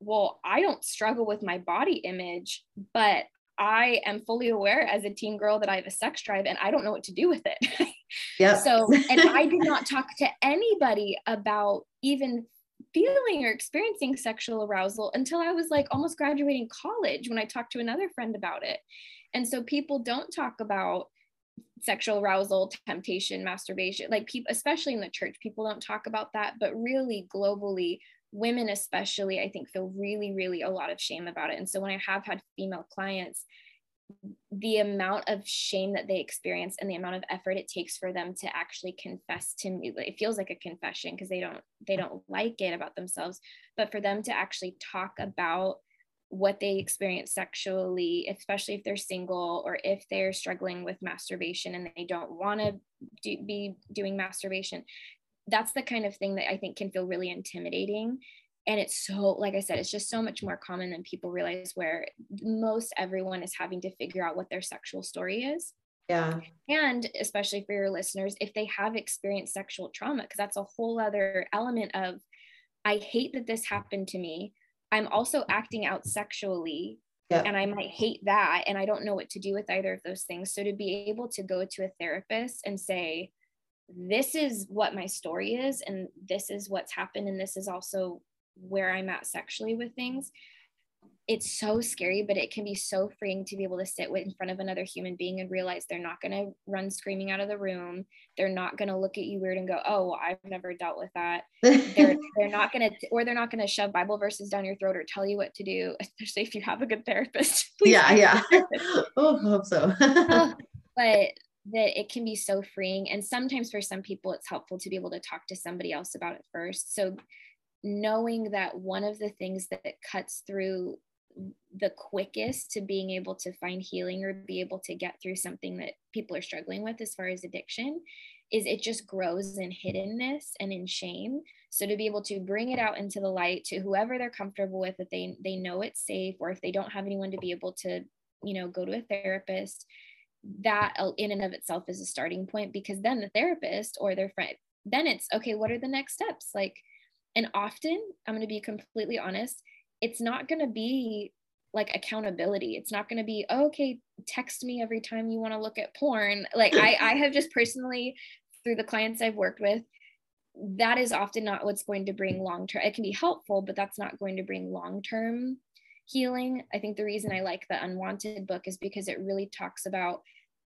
B: well, I don't struggle with my body image, but I am fully aware as a teen girl that I have a sex drive and I don't know what to do with it.
A: yeah.
B: So, and I did not talk to anybody about even feeling or experiencing sexual arousal until I was like almost graduating college when I talked to another friend about it. And so people don't talk about sexual arousal, temptation, masturbation, like people, especially in the church, people don't talk about that. But really, globally, women, especially, I think, feel really, really a lot of shame about it. And so when I have had female clients, the amount of shame that they experience and the amount of effort it takes for them to actually confess to me it feels like a confession because they don't they don't like it about themselves but for them to actually talk about what they experience sexually especially if they're single or if they're struggling with masturbation and they don't want to do, be doing masturbation that's the kind of thing that i think can feel really intimidating. And it's so like i said it's just so much more common than people realize where most everyone is having to figure out what their sexual story is.
A: Yeah.
B: And especially for your listeners if they have experienced sexual trauma because that's a whole other element of i hate that this happened to me i'm also acting out sexually yep. and i might hate that and i don't know what to do with either of those things so to be able to go to a therapist and say this is what my story is and this is what's happened and this is also where I'm at sexually with things, it's so scary, but it can be so freeing to be able to sit with in front of another human being and realize they're not going to run screaming out of the room. They're not going to look at you weird and go, "Oh, well, I've never dealt with that." they're they're not going to, or they're not going to shove Bible verses down your throat or tell you what to do, especially if you have a good therapist.
A: yeah, yeah. oh, I hope so.
B: oh, but that it can be so freeing, and sometimes for some people, it's helpful to be able to talk to somebody else about it first. So knowing that one of the things that cuts through the quickest to being able to find healing or be able to get through something that people are struggling with as far as addiction is it just grows in hiddenness and in shame. So to be able to bring it out into the light to whoever they're comfortable with that they they know it's safe or if they don't have anyone to be able to you know go to a therapist that in and of itself is a starting point because then the therapist or their friend then it's okay what are the next steps? Like and often i'm going to be completely honest it's not going to be like accountability. It's not going to be, oh, okay, text me every time you want to look at porn. Like I, I have just personally, through the clients I've worked with, that is often not what's going to bring long term. It can be helpful, but that's not going to bring long term healing. I think the reason I like the Unwanted book is because it really talks about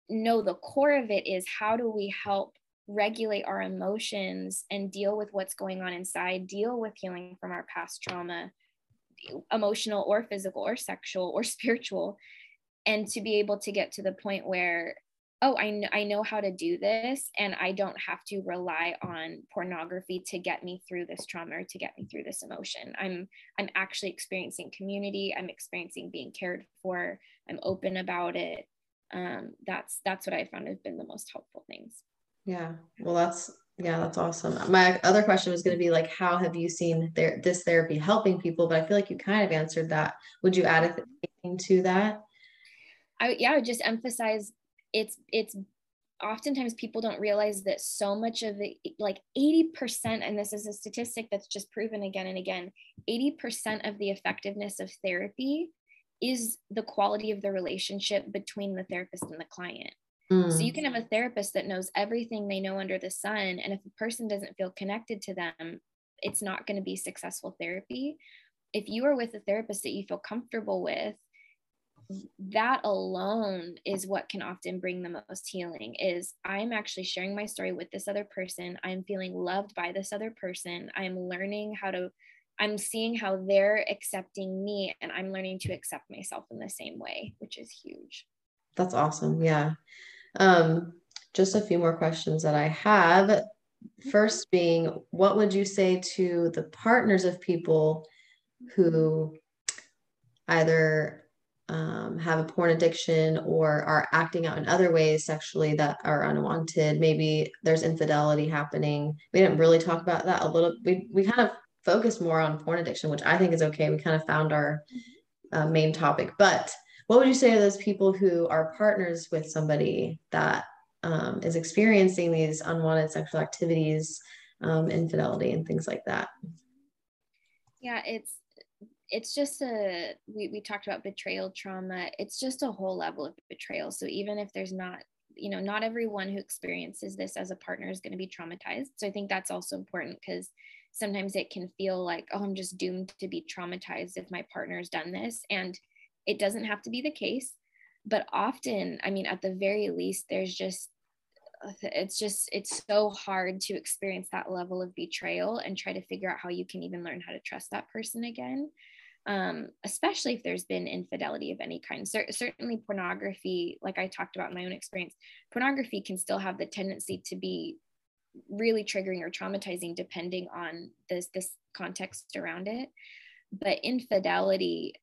B: no, the core of it is how do we help regulate our emotions and deal with what's going on inside, deal with healing from our past trauma, emotional or physical or sexual or spiritual and to be able to get to the point where oh I, kn- I know how to do this and i don't have to rely on pornography to get me through this trauma or to get me through this emotion. I'm i'm actually experiencing community. I'm experiencing being cared for. I'm open about it. Um, that's that's what i found have been the most helpful things.
A: Yeah. Well that's yeah, that's awesome. My other question was going to be like, how have you seen their, this therapy helping people? But I feel like you kind of answered that. Would you add anything um, to that?
B: I yeah, I would just emphasize it's it's oftentimes people don't realize that so much of it like 80% and this is a statistic that's just proven again and again 80% of the effectiveness of therapy is the quality of the relationship between the therapist and the client so you mm. can have a therapist that knows everything they know under the sun. And if a person doesn't feel connected to them, it's not going to be successful therapy. If you are with a therapist that you feel comfortable with, that alone is what can often bring the most healing is i'm actually sharing my story with this other person i'm feeling loved by this other person i'm learning how to i'm seeing how they're accepting me and i'm learning to accept myself in the same way which is huge
A: that's awesome yeah um, just a few more questions that I have. First, being what would you say to the partners of people who either um, have a porn addiction or are acting out in other ways sexually that are unwanted? Maybe there's infidelity happening. We didn't really talk about that a little. We we kind of focused more on porn addiction, which I think is okay. We kind of found our uh, main topic, but what would you say to those people who are partners with somebody that um, is experiencing these unwanted sexual activities, um, infidelity, and things like that?
B: Yeah, it's it's just a we, we talked about betrayal trauma. It's just a whole level of betrayal. So even if there's not you know not everyone who experiences this as a partner is going to be traumatized. So i think that's also important because sometimes it can feel like oh i'm just doomed to be traumatized if my partner's done this. And it doesn't have to be the case, but often, I mean, at the very least, there's just it's just it's so hard to experience that level of betrayal and try to figure out how you can even learn how to trust that person again um, especially if there's been infidelity of any kind. C- certainly, pornography, like I talked about in my own experience, pornography can still have the tendency to be really triggering or traumatizing depending on this this context around it. But infidelity,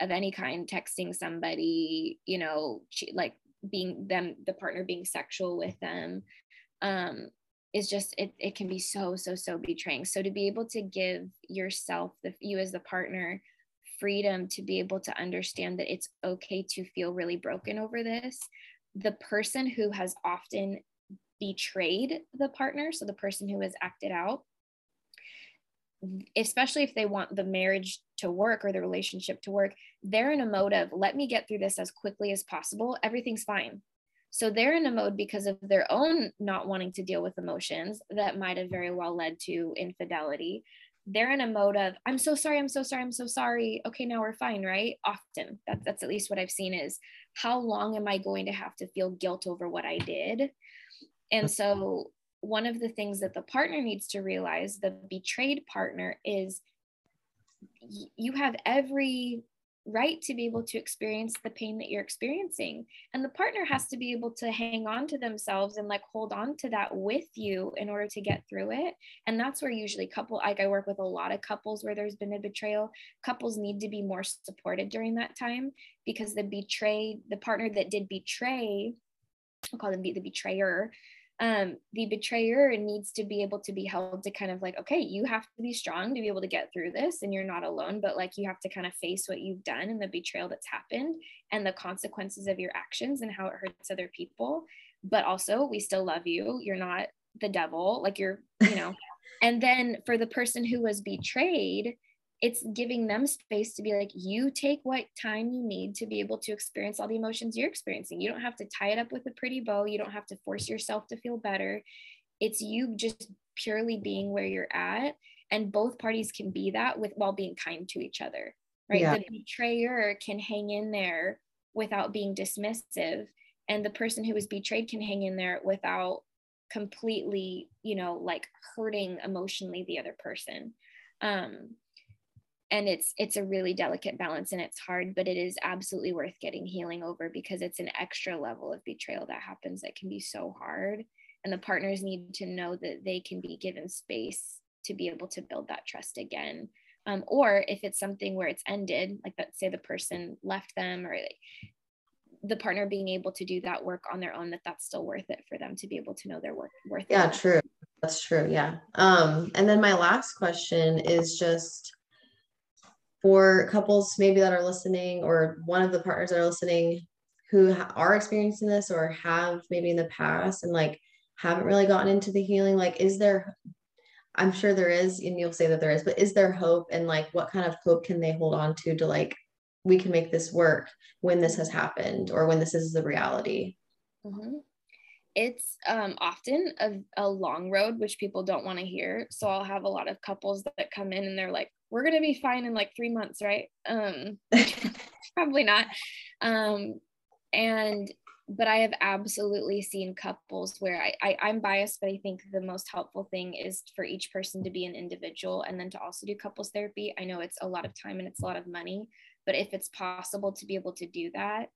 B: of any kind texting somebody you know like being them the partner being sexual with them um is just it, it can be so so so betraying. So to be able to give yourself the you as the partner freedom to be able to understand that it's okay to feel really broken over this the person who has often betrayed the partner so the person who has acted out especially if they want the marriage to work or the relationship to work, they're in a mode of let me get through this as quickly as possible. Everything's fine. So they're in a mode because of their own not wanting to deal with emotions that might have very well led to infidelity. they're in a mode of i'm so sorry i'm so sorry i'm so sorry okay now we're fine right often that, that's at least what i've seen is how long am i going to have to feel guilt over what i did and so one of the things that the partner needs to realize the betrayed partner is you have every right to be able to experience the pain that you're experiencing. And the partner has to be able to hang on to themselves and like hold on to that with you in order to get through it. And that's where usually couple like i work with a lot of couples where there's been a betrayal. Couples need to be more supported during that time because the betrayed the partner that did betray i'll call them be the betrayer um, the betrayer needs to be able to be held to kind of like, okay, you have to be strong to be able to get through this and you're not alone, but like you have to kind of face what you've done and the betrayal that's happened and the consequences of your actions and how it hurts other people. But also, we still love you. You're not the devil, like you're, you know. and then for the person who was betrayed, it's giving them space to be like you take what time you need to be able to experience all the emotions you're experiencing. You don't have to tie it up with a pretty bow. You don't have to force yourself to feel better. It's you just purely being where you're at. And both parties can be that with while being kind to each other right? Yeah. the betrayer can hang in there without being dismissive and the person who was betrayed can hang in there without completely you know like hurting emotionally the other person. Um and it's it's a really delicate balance and it's hard but it is absolutely worth getting healing over because it's an extra level of betrayal that happens that can be so hard. And the partners need to know that they can be given space to be able to build that trust again. Um, or if it's something where it's ended like let's say the person left them or the partner being able to do that work on their own that that's still worth it for them to be able to know their work worth
A: yeah it. true. That's true. Yeah. Um and then my last question is just for couples maybe that are listening or one of the partners that are listening who are experiencing this or have maybe in the past and like haven't really gotten into the healing like is there i'm sure there is and you'll say that there is but is there hope and like what kind of hope can they hold on to to like we can make this work when this has happened or when this is the reality
B: mm-hmm. it's um, often a, a long road which people don't want to hear so i'll have a lot of couples that come in and they're like we're going to be fine in like three months, right? Um, probably not. Um, and, but I have absolutely seen couples where I, I, I'm biased, but I think the most helpful thing is for each person to be an individual and then to also do couples therapy. I know it's a lot of time and it's a lot of money, but if it's possible to be able to do that,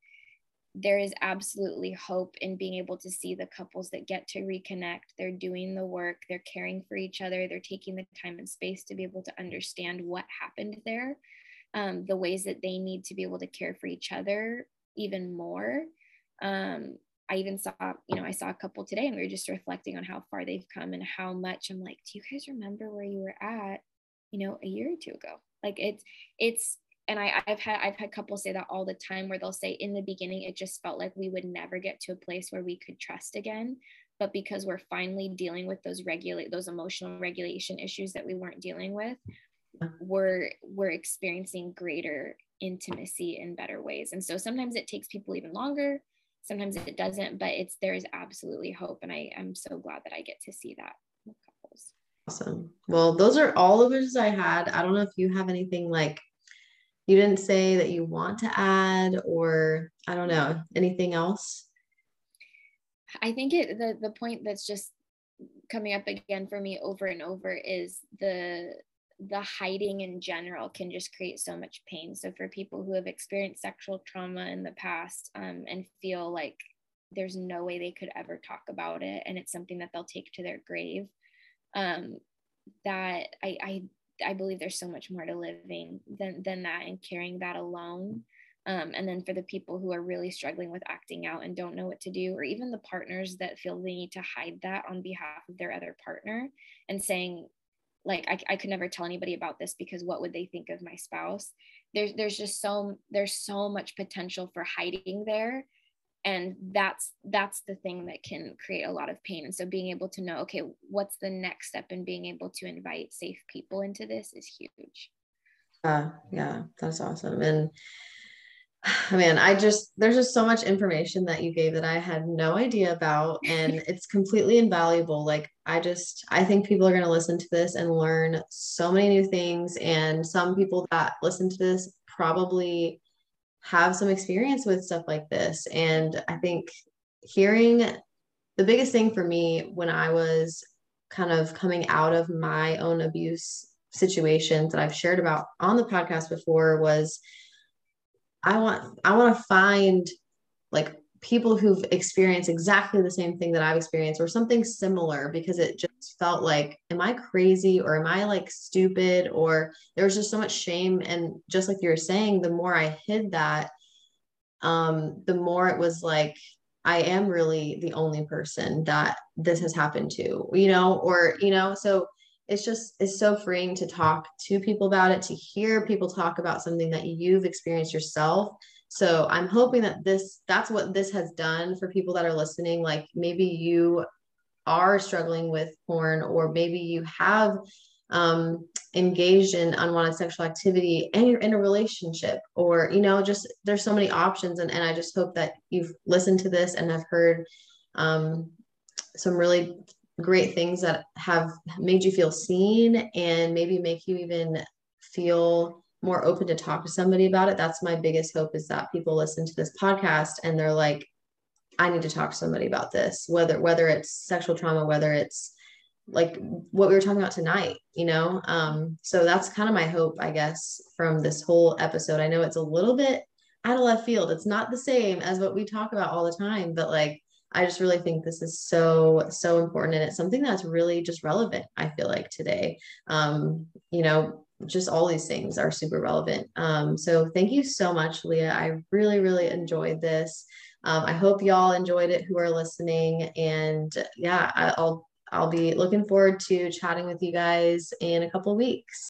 B: there is absolutely hope in being able to see the couples that get to reconnect. They're doing the work, they're caring for each other, they're taking the time and space to be able to understand what happened there, um, the ways that they need to be able to care for each other even more. Um, I even saw, you know, I saw a couple today and we were just reflecting on how far they've come and how much I'm like, do you guys remember where you were at, you know, a year or two ago? Like it's, it's, and I, I've had I've had couples say that all the time where they'll say in the beginning it just felt like we would never get to a place where we could trust again. But because we're finally dealing with those regulate those emotional regulation issues that we weren't dealing with, we're we're experiencing greater intimacy in better ways. And so sometimes it takes people even longer, sometimes it doesn't, but it's there is absolutely hope. And I, I'm so glad that I get to see that with couples.
A: Awesome. Well, those are all of which I had. I don't know if you have anything like you didn't say that you want to add or i don't know anything else?
B: I think it the, the point that's just coming up again for me over and over is the the hiding in general can just create so much pain. So for people who have experienced sexual trauma in the past um, and feel like there's no way they could ever talk about it and it's something that they'll take to their grave um, that I, I I believe there's so much more to living than than that and carrying that alone. Um, and then for the people who are really struggling with acting out and don't know what to do, or even the partners that feel they need to hide that on behalf of their other partner and saying, like, I, I could never tell anybody about this because what would they think of my spouse? There's there's just so there's so much potential for hiding there and that's that's the thing that can create a lot of pain. And so being able to know okay what's the next step in being able to invite safe people into this is huge.
A: Uh, yeah that's awesome. And I man, I just there's just so much information that you gave that I had no idea about and it's completely invaluable. Like I just I think people are going to listen to this and learn so many new things. And some people that listen to this probably have some experience with stuff like this. And I think hearing the biggest thing for me when I was kind of coming out of my own abuse situations that I've shared about on the podcast before was I want I want to find like people who've experienced exactly the same thing that I've experienced or something similar because it felt like am I crazy or am I like stupid? Or there was just so much shame. And just like you were saying the more I hid that um the more it was like I am really the only person that this has happened to you know? Or you know so it's just it's so freeing to talk to people about it to hear people talk about something that you've experienced yourself. So i'm hoping that this that's what this has done for people that are listening. Like maybe you are struggling with porn or maybe you have um, engaged in unwanted sexual activity and you're in a relationship or you know just there's so many options and, and i just hope that you've listened to this and have heard um, some really great things that have made you feel seen and maybe make you even feel more open to talk to somebody about it. That's my biggest hope is that people listen to this podcast and they're like i need to talk to somebody about this whether whether it's sexual trauma whether it's like what we were talking about tonight you know um so that's kind of my hope i guess from this whole episode i know it's a little bit out of left field it's not the same as what we talk about all the time but like I just really think this is so, so important. And it's something that's really just relevant, I feel like today. Um, you know, just all these things are super relevant. Um, so thank you so much, Leah. I really, really enjoyed this. Um, I hope y'all enjoyed it who are listening. And yeah, I'll I'll be looking forward to chatting with you guys in a couple weeks.